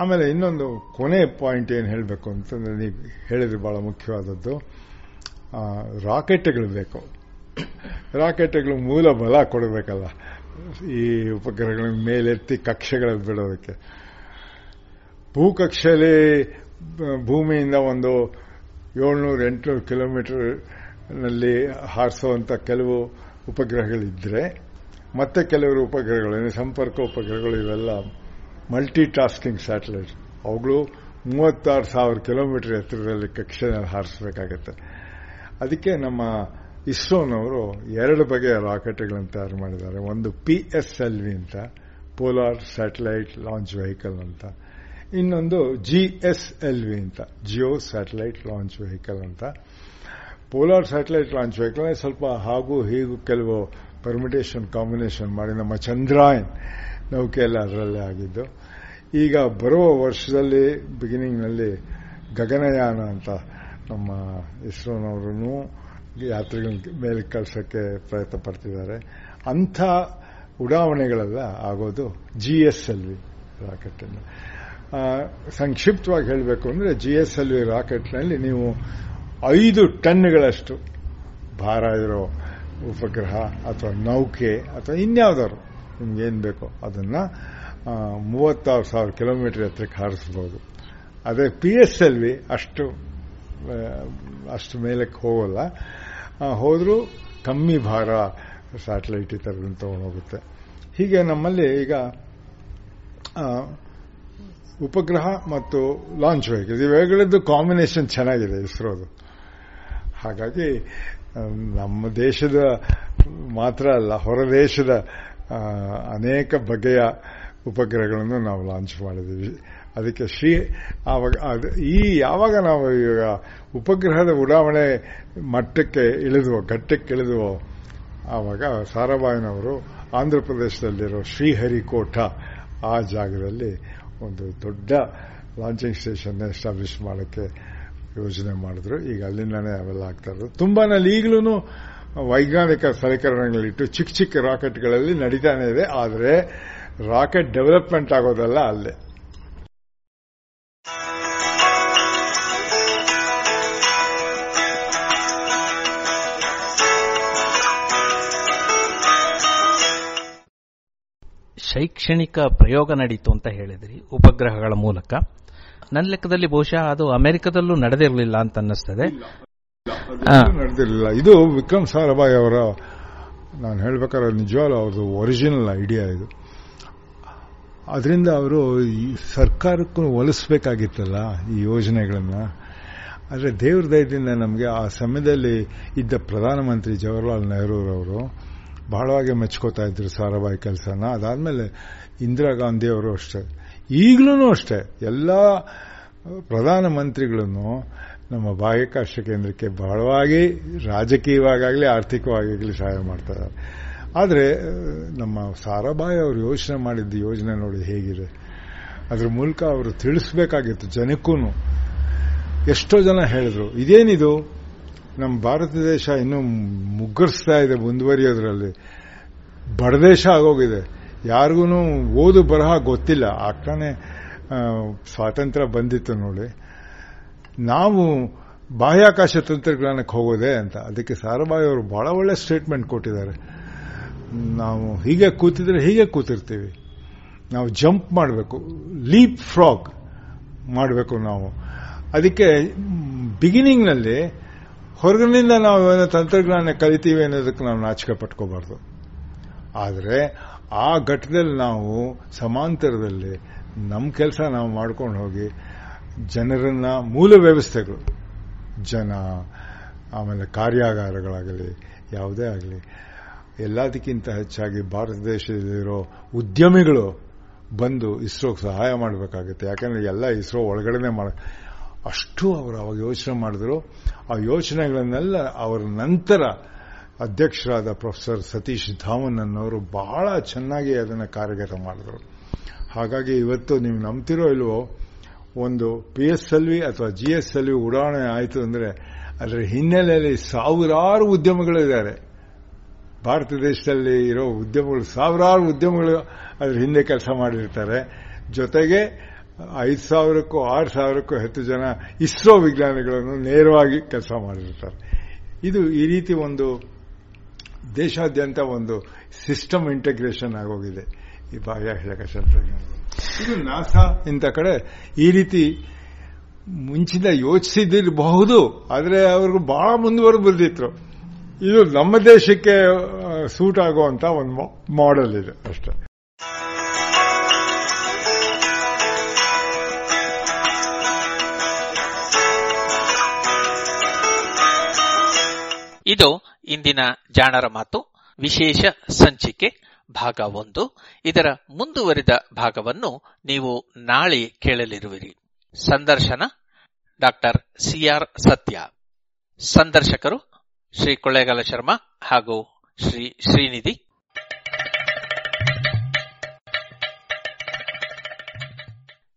ಆಮೇಲೆ ಇನ್ನೊಂದು ಕೊನೆ ಪಾಯಿಂಟ್ ಏನು ಹೇಳಬೇಕು ಅಂತಂದ್ರೆ ನೀವು ಹೇಳಿದ್ರೆ ಬಹಳ ಮುಖ್ಯವಾದದ್ದು ರಾಕೆಟ್ಗಳು ಬೇಕು. ರಾಕೆಟ್ಗಳು ಮೂಲ ಬಲ ಕೊಡಬೇಕಲ್ಲ, ಈ ಉಪಗ್ರಹಗಳ ಮೇಲೆತ್ತಿ ಕಕ್ಷೆಗಳಲ್ಲಿ ಬಿಡೋದಕ್ಕೆ. ಭೂಕಕ್ಷೆಯಲ್ಲಿ ಭೂಮಿಯಿಂದ ಒಂದು ಏಳ್ನೂರು ಎಂಟುನೂರು ಕಿಲೋಮೀಟರ್ನಲ್ಲಿ ಹಾರಿಸುವಂತ ಕೆಲವು ಉಪಗ್ರಹಗಳಿದ್ರೆ, ಮತ್ತೆ ಕೆಲವರು ಉಪಗ್ರಹಗಳು ಸಂಪರ್ಕ ಉಪಗ್ರಹಗಳು ಇವೆಲ್ಲ ಮಲ್ಟಿ ಟಾಸ್ಕಿಂಗ್ ಸ್ಯಾಟಲೈಟ್ ಅವುಗಳು ಮೂವತ್ತಾರು ಸಾವಿರ ಕಿಲೋಮೀಟರ್ ಎತ್ತರದಲ್ಲಿ ಕಕ್ಷೆನಲ್ಲಿ ಹಾರಿಸಬೇಕಾಗತ್ತೆ. ಅದಕ್ಕೆ ನಮ್ಮ ಇಸ್ರೋನವರು ಎರಡು ಬಗೆಯ ರಾಕೆಟ್ಗಳನ್ನು ತಯಾರು ಮಾಡಿದ್ದಾರೆ. ಒಂದು ಪಿ ಎಸ್ ಎಲ್ ವಿ ಅಂತ ಪೋಲಾರ್ ಸ್ಯಾಟಲೈಟ್ ಲಾಂಚ್ ವೆಹಿಕಲ್ ಅಂತ. ಇನ್ನೊಂದು ಜಿ ಎಸ್ ಎಲ್ ವಿ ಅಂತ ಜಿಯೋ ಸ್ಯಾಟಲೈಟ್ ಲಾಂಚ್ ವೆಹಿಕಲ್ ಅಂತ. ಪೋಲಾರ್ ಸ್ಯಾಟಲೈಟ್ ಲಾಂಚ್ ವೆಹಿಕಲ್ ಸ್ವಲ್ಪ ಹಾಗೂ ಹೀಗೂ ಕೆಲವು ಪರ್ಮಿಟೇಷನ್ ಕಾಂಬಿನೇಷನ್ ಮಾಡಿ ನಮ್ಮ ಚಂದ್ರಾಯನ್ ನೌಕೆ ಎಲ್ಲ ಅದರಲ್ಲೇ ಆಗಿದ್ದು. ಈಗ ಬರುವ ವರ್ಷದಲ್ಲಿ ಬಿಗಿನಿಂಗ್ನಲ್ಲಿ ಗಗನಯಾನ ಅಂತ ನಮ್ಮ ಇಸ್ರೋನವರು ಯಾತ್ರೆಗಳ ಮೇಲೆ ಕಳ್ಸೋಕ್ಕೆ ಪ್ರಯತ್ನ ಪಡ್ತಿದ್ದಾರೆ. ಅಂಥ ಉಡಾವಣೆಗಳೆಲ್ಲ ಆಗೋದು ಜಿ ಎಸ್ ಎಲ್ ವಿ ರಾಕೆಟನ್ನು ಆ, ಸಂಕ್ಷಿಪ್ತವಾಗಿ ಹೇಳಬೇಕು ಅಂದರೆ ಜಿ ಎಸ್ ಎಲ್ ವಿ ರಾಕೆಟ್ನಲ್ಲಿ ನೀವು ಐದು ಟನ್ಗಳಷ್ಟು ಭಾರ ಇರೋ ಉಪಗ್ರಹ ಅಥವಾ ನೌಕೆ ಅಥವಾ ಇನ್ಯಾವುದಾದ್ರು ನಿಮ್ಗೇನು ಬೇಕೋ ಅದನ್ನು ಮೂವತ್ತಾರು ಸಾವಿರ ಕಿಲೋಮೀಟರ್ ಎತ್ತರಕ್ಕೆ ಹಾರಿಸ್ಬೋದು. ಅದೇ ಪಿ ಎಸ್ ಎಲ್ ವಿ ಅಷ್ಟು ಅಷ್ಟು ಮೇಲಕ್ಕೆ ಹೋಗೋಲ್ಲ. ಹೋದರೂ ಕಮ್ಮಿ ಭಾರ ಸ್ಯಾಟಲೈಟ್ ಈ ಥರದನ್ನು ತೊಗೊಂಡೋಗುತ್ತೆ ಹೀಗೆ ನಮ್ಮಲ್ಲಿ ಈಗ ಉಪಗ್ರಹ ಮತ್ತು ಲಾಂಚ್ ವೆಹಿಕಲ್ ಇವೆರಡದ್ದು ಕಾಂಬಿನೇಷನ್ ಚೆನ್ನಾಗಿದೆ ಇಸ್ರೋದು. ಹಾಗಾಗಿ ನಮ್ಮ ದೇಶದ ಮಾತ್ರ ಅಲ್ಲ, ಹೊರ ದೇಶದ ಅನೇಕ ಬಗೆಯ ಉಪಗ್ರಹಗಳನ್ನು ನಾವು ಲಾಂಚ್ ಮಾಡಿದ್ದೀವಿ. ಅದಕ್ಕೆ ಶ್ರೀ, ಆವಾಗ ಈ, ಯಾವಾಗ ನಾವು ಈಗ ಉಪಗ್ರಹದ ಉಡಾವಣೆ ಮಟ್ಟಕ್ಕೆ ಇಳಿದುವೋ, ಘಟ್ಟಕ್ಕೆ ಇಳಿದುವೋ, ಆವಾಗ ಸಾರಾಬಾಯಿನವರು ಆಂಧ್ರ ಪ್ರದೇಶದಲ್ಲಿರೋ ಶ್ರೀಹರಿಕೋಟ ಆ ಜಾಗದಲ್ಲಿ ಒಂದು ದೊಡ್ಡ ಲಾಂಚಿಂಗ್ ಸ್ಟೇಷನ್ ಎಸ್ಟಾಬ್ಲಿಷ್ ಮಾಡೋಕ್ಕೆ ಯೋಜನೆ ಮಾಡಿದ್ರು. ಈಗ ಅಲ್ಲಿಂದಾನೇ ಅವೆಲ್ಲ ಆಗ್ತಾ ಇರೋದು. ತುಂಬಾನಲ್ಲಿ ಈಗಲೂ ವೈಜ್ಞಾನಿಕ ಸಲಕರಣೆಗಳಿಟ್ಟು ಚಿಕ್ಕ ಚಿಕ್ಕ ರಾಕೆಟ್ಗಳಲ್ಲಿ ನಡೀತಾನೆ ಇದೆ. ಆದರೆ ರಾಕೆಟ್ ಡೆವಲಪ್ಮೆಂಟ್ ಆಗೋದಲ್ಲ ಅಲ್ಲೇ. ಶೈಕ್ಷಣಿಕ ಪ್ರಯೋಗ ನಡೀತು ಅಂತ ಹೇಳಿದ್ರಿ ಉಪಗ್ರಹಗಳ ಮೂಲಕ. ನನ್ನ ಲೆಕ್ಕದಲ್ಲಿ ಬಹುಶಃ ಅದು ಅಮೆರಿಕದಲ್ಲೂ ನಡೆದಿರಲಿಲ್ಲ ಅಂತ ಅನ್ನಿಸ್ತದೆ. ನಡೆದಿರಲಿಲ್ಲ. ಇದು ವಿಕ್ರಮ್ ಸಾರಾಭಾಯ್ ಅವರ ನಾನು ಹೇಳ್ಬೇಕಾದ್ರೆ ನಿಜವಾಗ್ಲೂ ಅವ್ರದ್ದು ಒರಿಜಿನಲ್ ಐಡಿಯಾ ಇದು. ಅದರಿಂದ ಅವರು ಈ ಸರ್ಕಾರಕ್ಕೂ ಒಲಿಸ್ಬೇಕಾಗಿತ್ತಲ್ಲ ಈ ಯೋಜನೆಗಳನ್ನು. ಆದರೆ ದೇವ್ರ ದಯದಿಂದ ನಮಗೆ ಆ ಸಮಯದಲ್ಲಿ ಇದ್ದ ಪ್ರಧಾನಮಂತ್ರಿ ಜವಾಹರಲಾಲ್ ನೆಹರೂರವರು ಬಹಳವಾಗಿ ಮೆಚ್ಕೋತಾ ಇದ್ರು ಸಾರಾಭಾಯಿ ಕೆಲಸನ. ಅದಾದಮೇಲೆ ಇಂದಿರಾ ಗಾಂಧಿ ಅವರು ಅಷ್ಟೇ. ಈಗಲೂ ಅಷ್ಟೇ. ಎಲ್ಲ ಪ್ರಧಾನಮಂತ್ರಿಗಳನ್ನು ನಮ್ಮ ಬಾಹ್ಯಾಕಾಶ ಕೇಂದ್ರಕ್ಕೆ ಬಹಳವಾಗಿ ರಾಜಕೀಯವಾಗಲಿ ಆರ್ಥಿಕವಾಗಲಿ ಸಹಾಯ ಮಾಡ್ತಾರೆ ಆದರೆ, ನಮ್ಮ ಸಾರಾಭಾಯಿ ಅವರು ಯೋಚನೆ ಮಾಡಿದ್ದ ಯೋಜನೆ ನೋಡಿ ಹೇಗಿದೆ. ಅದ್ರ ಮೂಲಕ ಅವರು ತಿಳಿಸ್ಬೇಕಾಗಿತ್ತು ಜನಕ್ಕೂ ಎಷ್ಟೋ ಜನ ಹೇಳಿದ್ರು, ಇದೇನಿದು? ನಮ್ಮ ಭಾರತ ದೇಶ ಇನ್ನೂ ಮುಗ್ಗರಿಸ್ತಾ ಇದೆ ಮುಂದುವರಿಯೋದ್ರಲ್ಲಿ. ಬಡದೇಶ ಆಗೋಗಿದೆ. ಯಾರಿಗೂ ಓದು ಬರಹ ಗೊತ್ತಿಲ್ಲ. ಆಗ್ತಾನೆ ಸ್ವಾತಂತ್ರ್ಯ ಬಂದಿತ್ತು ನೋಡಿ. ನಾವು ಬಾಹ್ಯಾಕಾಶ ತಂತ್ರಜ್ಞಾನಕ್ಕೆ ಹೋಗೋದೆ ಅಂತ. ಅದಕ್ಕೆ ಸಾರಾಭಾಯಿ ಅವರು ಬಹಳ ಒಳ್ಳೆ ಸ್ಟೇಟ್ಮೆಂಟ್ ಕೊಟ್ಟಿದ್ದಾರೆ. ನಾವು ಹೀಗೆ ಕೂತಿದ್ರೆ ಹೀಗೆ ಕೂತಿರ್ತೀವಿ. ನಾವು ಜಂಪ್ ಮಾಡಬೇಕು. ಲೀಪ್ ಫ್ರಾಗ್ ಮಾಡಬೇಕು ನಾವು. ಅದಕ್ಕೆ ಬಿಗಿನಿಂಗ್ನಲ್ಲಿ ಹೊರಗಿನಿಂದ ನಾವು ಏನೋ ತಂತ್ರಜ್ಞಾನ ಕಲಿತೀವಿ ಅನ್ನೋದಕ್ಕೆ ನಾವು ನಾಚಿಕೆ ಪಟ್ಕೋಬಾರ್ದು. ಆದರೆ ಆ ಘಟ್ಟದಲ್ಲಿ ನಾವು ಸಮಾಂತರದಲ್ಲಿ ನಮ್ಮ ಕೆಲಸ ನಾವು ಮಾಡ್ಕೊಂಡು ಹೋಗಿ ಜನರನ್ನ ಮೂಲ ವ್ಯವಸ್ಥೆಗಳು, ಜನ, ಆಮೇಲೆ ಕಾರ್ಯಾಗಾರಗಳಾಗಲಿ, ಯಾವುದೇ ಆಗಲಿ, ಎಲ್ಲದಕ್ಕಿಂತ ಹೆಚ್ಚಾಗಿ ಭಾರತ ದೇಶದಲ್ಲಿರೋ ಉದ್ಯಮಿಗಳು ಬಂದು ಇಸ್ರೋಗೆ ಸಹಾಯ ಮಾಡಬೇಕಾಗುತ್ತೆ. ಯಾಕಂದ್ರೆ ಎಲ್ಲ ಇಸ್ರೋ ಒಳಗಡೆನೆ ಮಾಡ ಅಷ್ಟು ಅವರು ಅವಾಗ ಯೋಚನೆ ಮಾಡಿದ್ರು. ಆ ಯೋಚನೆಗಳನ್ನೆಲ್ಲ ಅವರ ನಂತರ ಅಧ್ಯಕ್ಷರಾದ ಪ್ರೊಫೆಸರ್ ಸತೀಶ್ ಧಾವನ್ ಅನ್ನೋರು ಬಹಳ ಚೆನ್ನಾಗಿ ಅದನ್ನು ಕಾರ್ಯಗತ ಮಾಡಿದ್ರು. ಹಾಗಾಗಿ ಇವತ್ತು ನೀವು ನಂಬ್ತಿರೋ ಇಲ್ವೋ, ಒಂದು ಪಿ ಎಸ್ ಎಲ್ ವಿ ಅಥವಾ ಜಿ ಎಸ್ ಎಲ್ ವಿ ಉಡಾವಣೆ ಆಯಿತು ಅಂದರೆ ಅದರ ಹಿನ್ನೆಲೆಯಲ್ಲಿ ಸಾವಿರಾರು ಉದ್ಯಮಗಳಿದ್ದಾರೆ. ಭಾರತ ದೇಶದಲ್ಲಿ ಇರೋ ಉದ್ಯಮಗಳು ಸಾವಿರಾರು ಉದ್ಯಮಗಳು ಅದರ ಹಿಂದೆ ಕೆಲಸ ಮಾಡಿರ್ತಾರೆ. ಜೊತೆಗೆ ಐದು ಸಾವಿರಕ್ಕೂ, ಆರು ಸಾವಿರಕ್ಕೂ ಹೆಚ್ಚು ಜನ ಇಸ್ರೋ ವಿಜ್ಞಾನಿಗಳನ್ನು ನೇರವಾಗಿ ಕೆಲಸ ಮಾಡಿರ್ತಾರೆ. ಇದು ಈ ರೀತಿ ಒಂದು ದೇಶಾದ್ಯಂತ ಒಂದು ಸಿಸ್ಟಮ್ ಇಂಟಗ್ರೇಷನ್ ಆಗೋಗಿದೆ. ಈ ತಂತ್ರಜ್ಞಾನ ಇದು ನಾಸಾ ಇಂಥ ಕಡೆ ಈ ರೀತಿ ಮುಂಚಿನ ಯೋಚಿಸಿದಿರಬಹುದು, ಆದರೆ ಅವ್ರಿಗೂ ಬಹಳ ಮುಂದುವರೆದು ಬಂದಿತ್ತು ಇದು ನಮ್ಮ ದೇಶಕ್ಕೆ ಸೂಟ್ ಆಗುವಂತ ಒಂದು ಮಾಡೆಲ್ ಇದೆ ಅಷ್ಟೇ. ಇದು ಇಂದಿನ ಜಾಣರ ಮಾತು. ವಿಶೇಷ ಸಂಚಿಕೆ ಭಾಗ ಒಂದು. ಇದರ ಮುಂದುವರಿದ ಭಾಗವನ್ನು ನೀವು ನಾಳೆ ಕೇಳಲಿರುವಿರಿ. ಸಂದರ್ಶನ ಡಾಕ್ಟರ್ ಸಿಆರ್ ಸತ್ಯ. ಸಂದರ್ಶಕರು ಶ್ರೀ ಕೊಳ್ಳೇಗಾಲ ಶರ್ಮಾ ಹಾಗೂ ಶ್ರೀ ಶ್ರೀನಿಧಿ.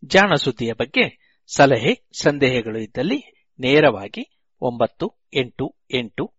ಜಾಣ ಸುದ್ದಿಯ ಬಗ್ಗೆ ಸಲಹೆ, ಸಂದೇಹಗಳು ಇದ್ದಲ್ಲಿ ನೇರವಾಗಿ ಒಂಬತ್ತು ಎಂಟು ಎಂಟು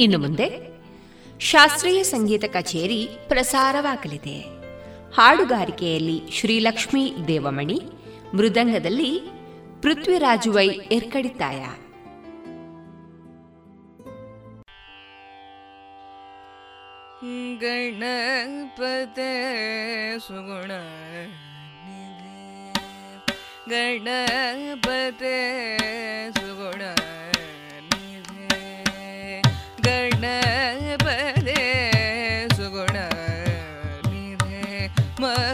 ಇನ್ನು ಮುಂದೆ ಶಾಸ್ತ್ರೀಯ ಸಂಗೀತ ಕಚೇರಿ ಪ್ರಸಾರವಾಗಲಿದೆ. ಹಾಡುಗಾರಿಕೆಯಲ್ಲಿ ಶ್ರೀಲಕ್ಷ್ಮೀ ದೇವಮಣಿ, ಮೃದಂಗದಲ್ಲಿ ಪೃಥ್ವಿರಾಜು ವೈ ಎರ್ಕಡಿತಾಯ. ಗಣಪತೆ ಸುಗುಣ ಗಣಪತ ಸುಗುಣ ಗಣಪದೆ ಸುಗುಣ ನಿಧೆ ಮಹಗಣಪದೆ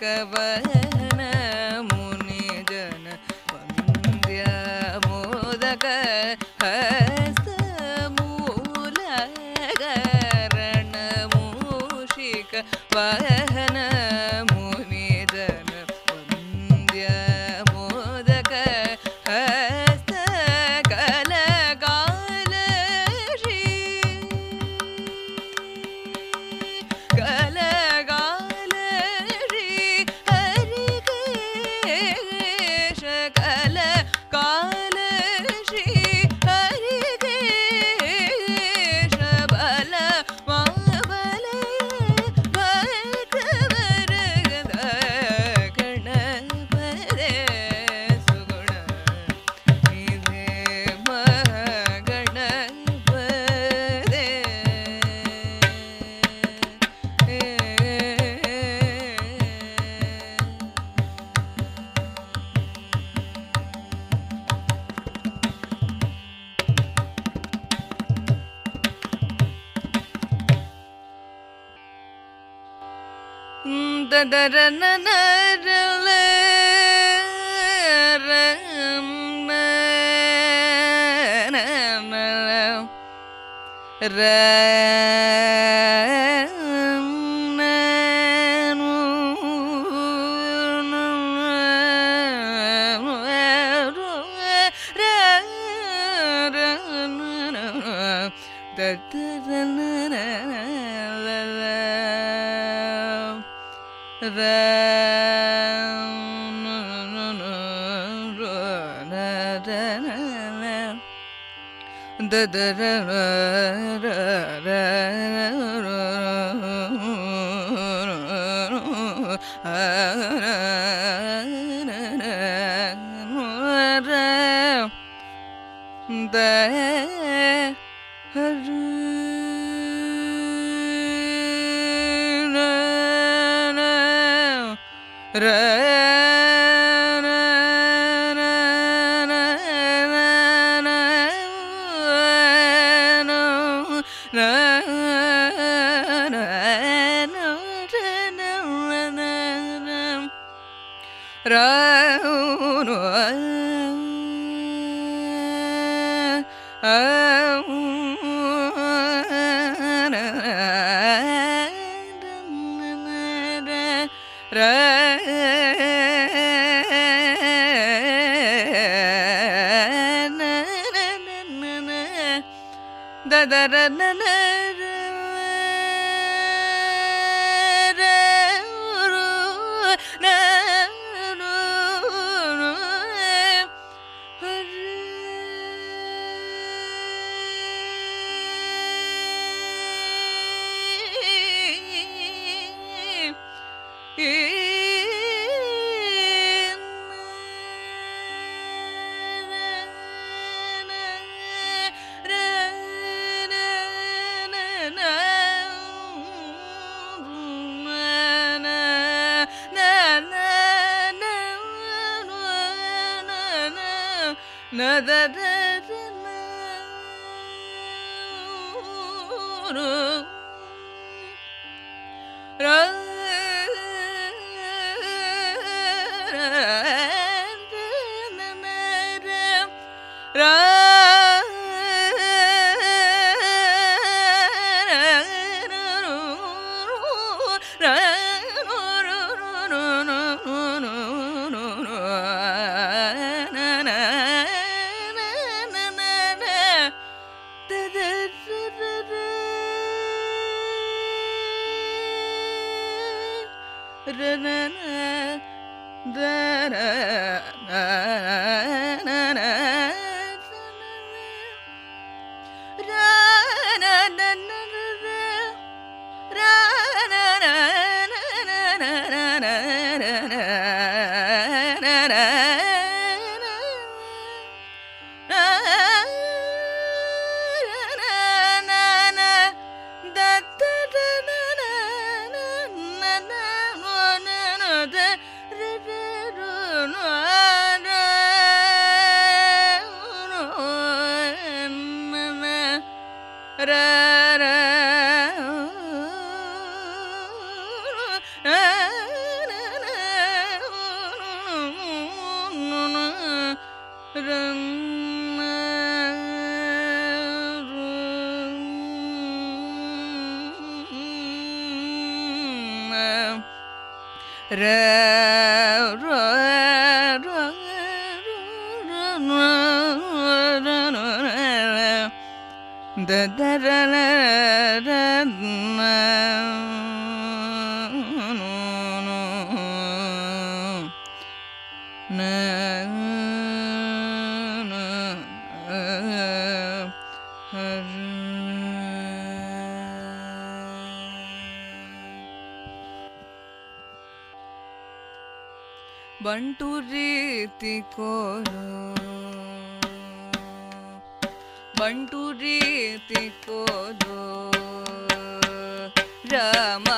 可不。ಬಂಟು ರೀತಿ ಕೋಲು. ಬಂಟು ರೀತಿ ಕೋಲು. ರಾಮ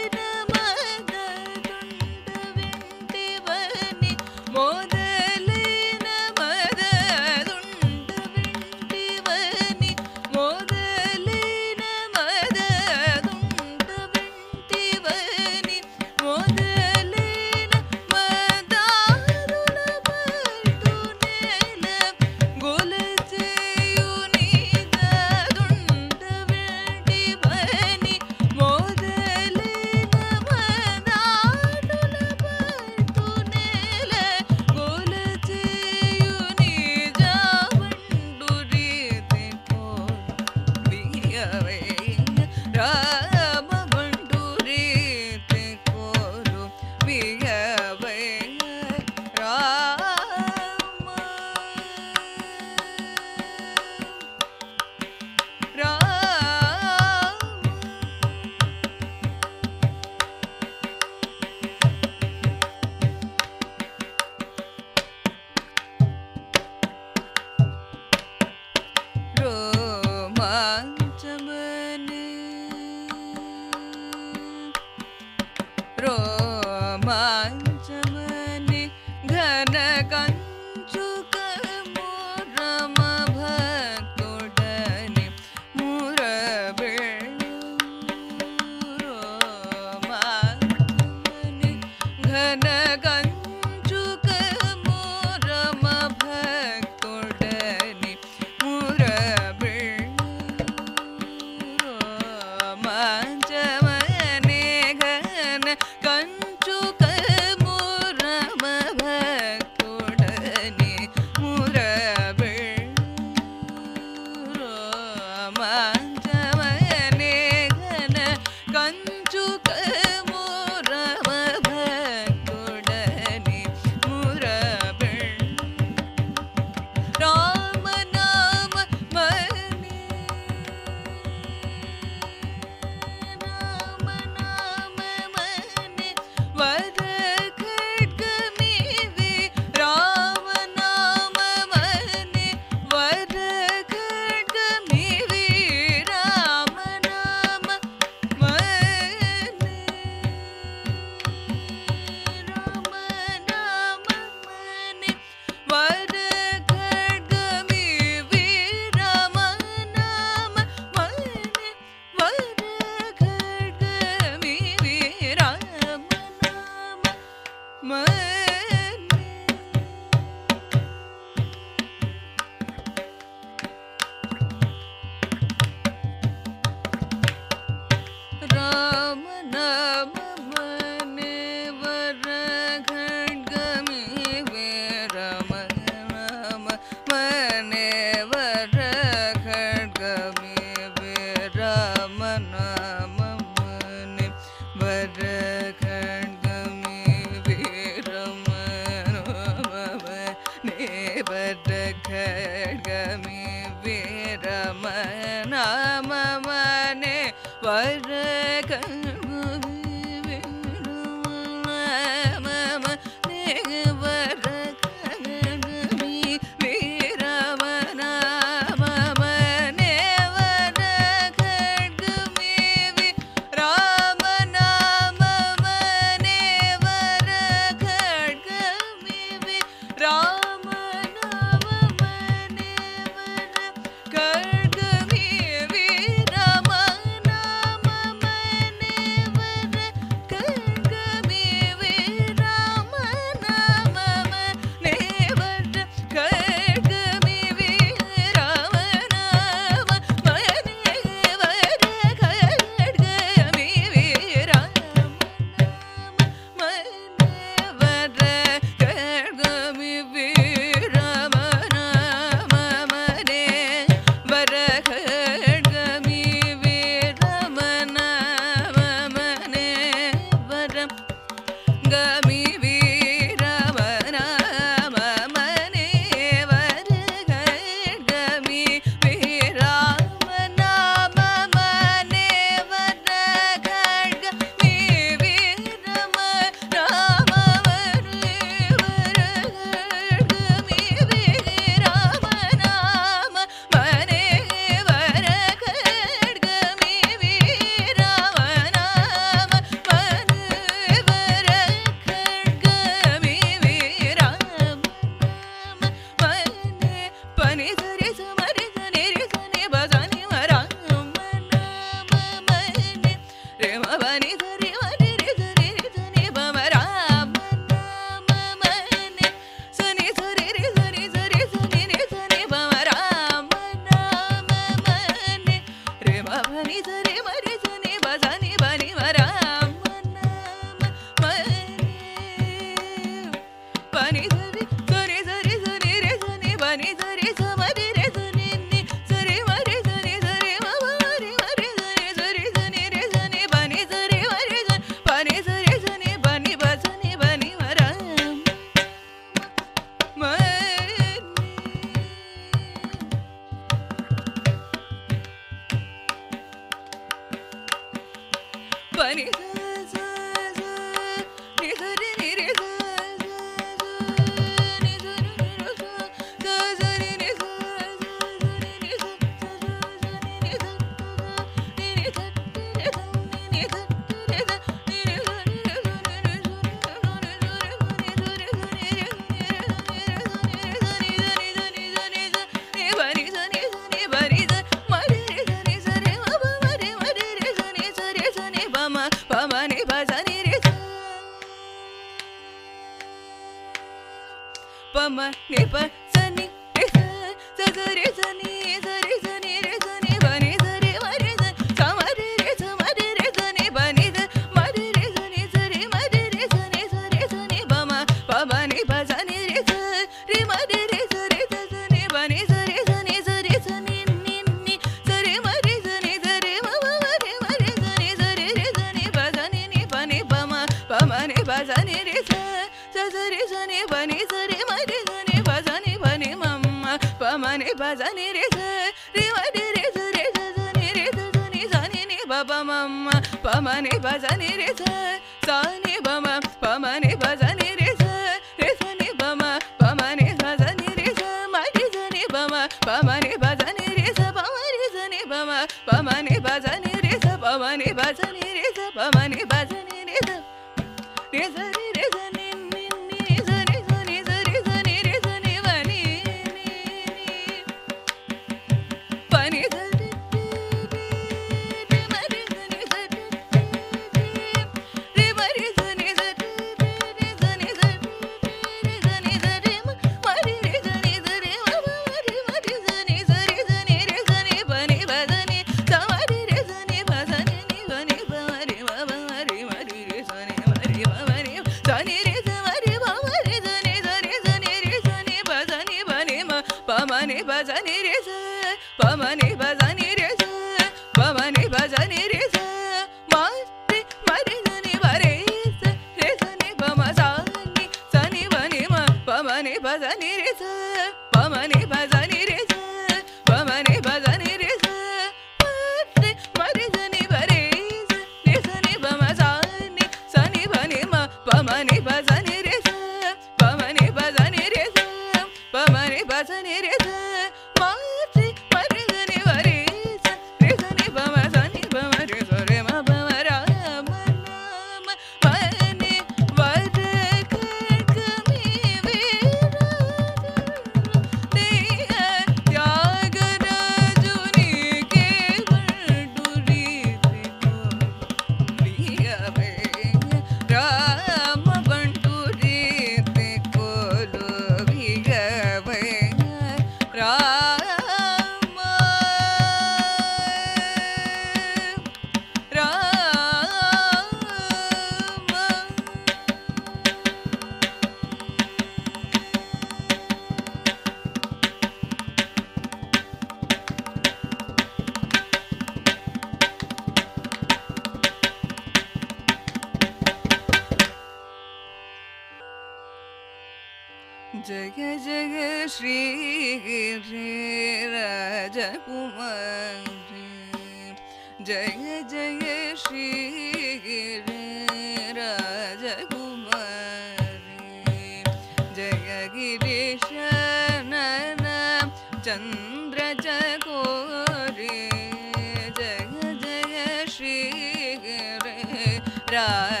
ಮಾತ್ರ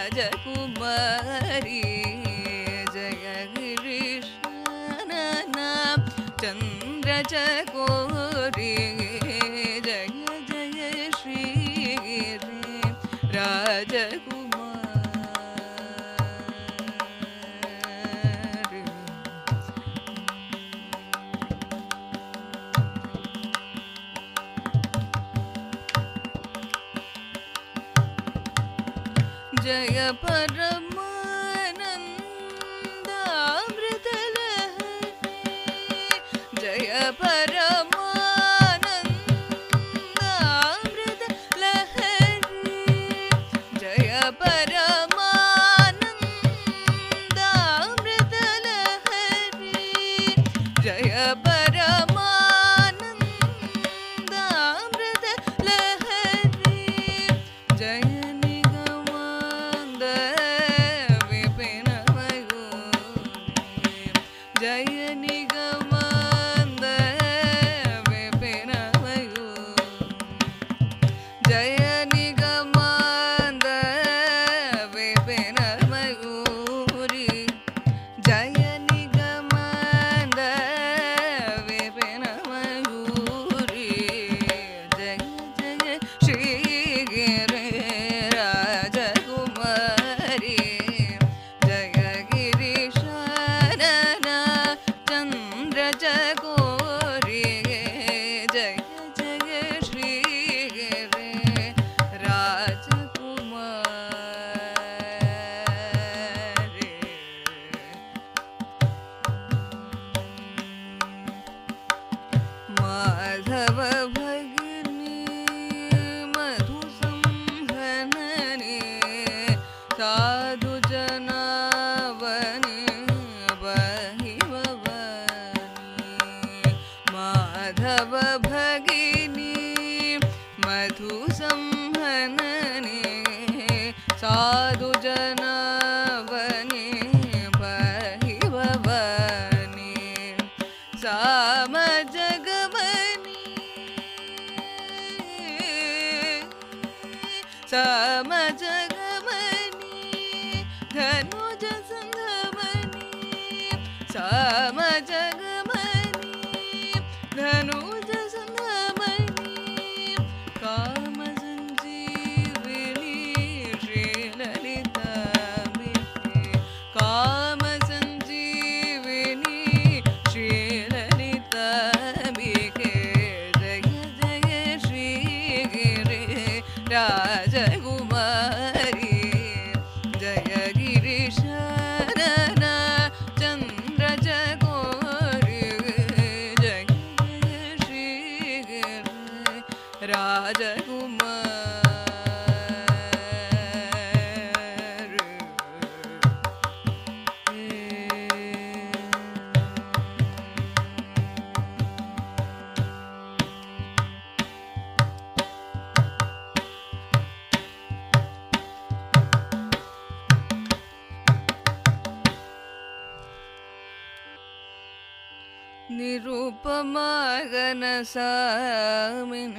ನಿರುಪಮಾಗನ ಸಾಮಿನ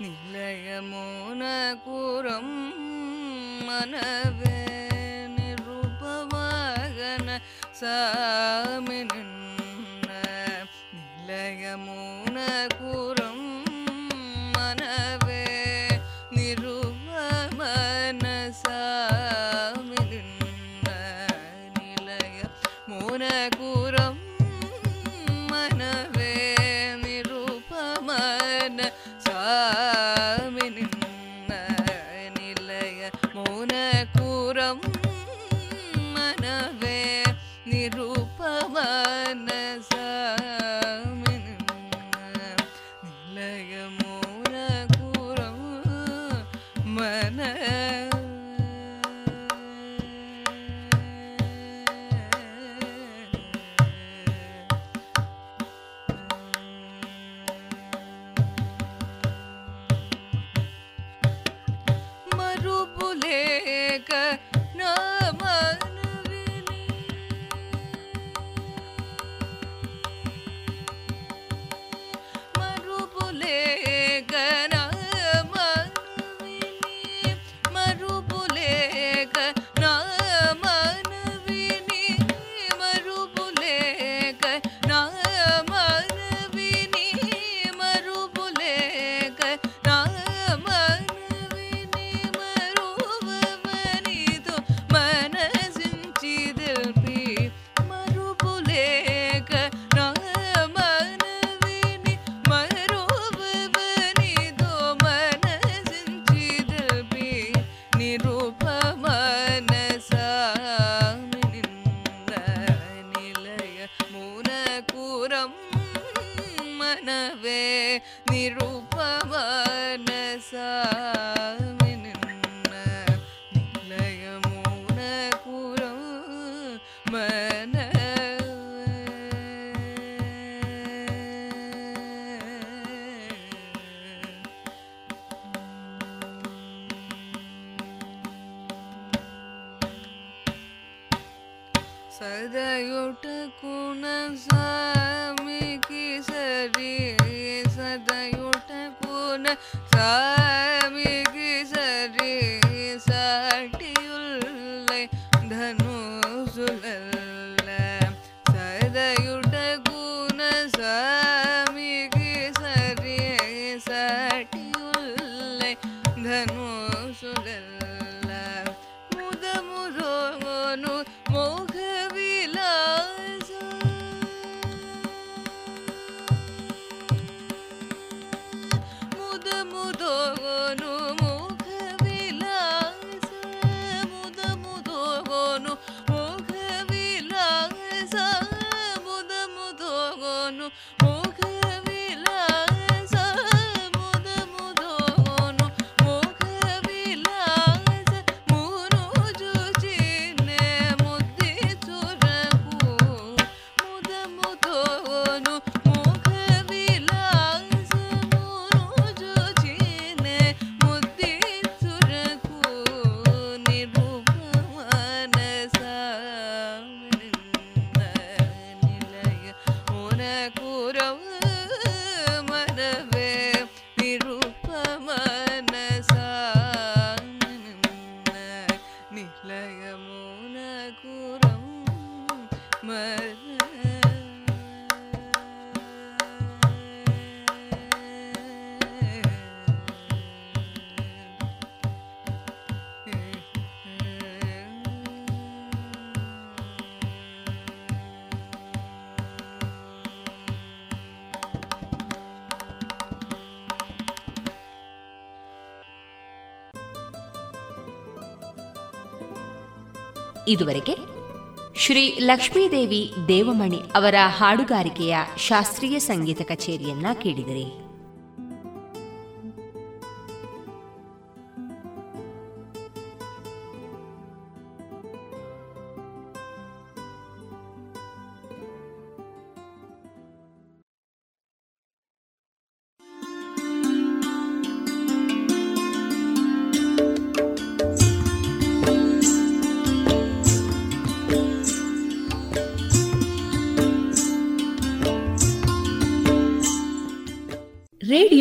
ನಿಲಯ ಮೋನ ಕುರಂ ಮನವೇ ನಿರುಪಮಾಗನ ಸಾಮಿನ ಇದುವರೆಗೆ ಶ್ರೀ ಲಕ್ಷ್ಮೀದೇವಿ ದೇವಮಣಿ ಅವರ ಹಾಡುಗಾರಿಕೆಯ ಶಾಸ್ತ್ರೀಯ ಸಂಗೀತ ಕಚೇರಿಯನ್ನ ಕೇಳಿದರೆ.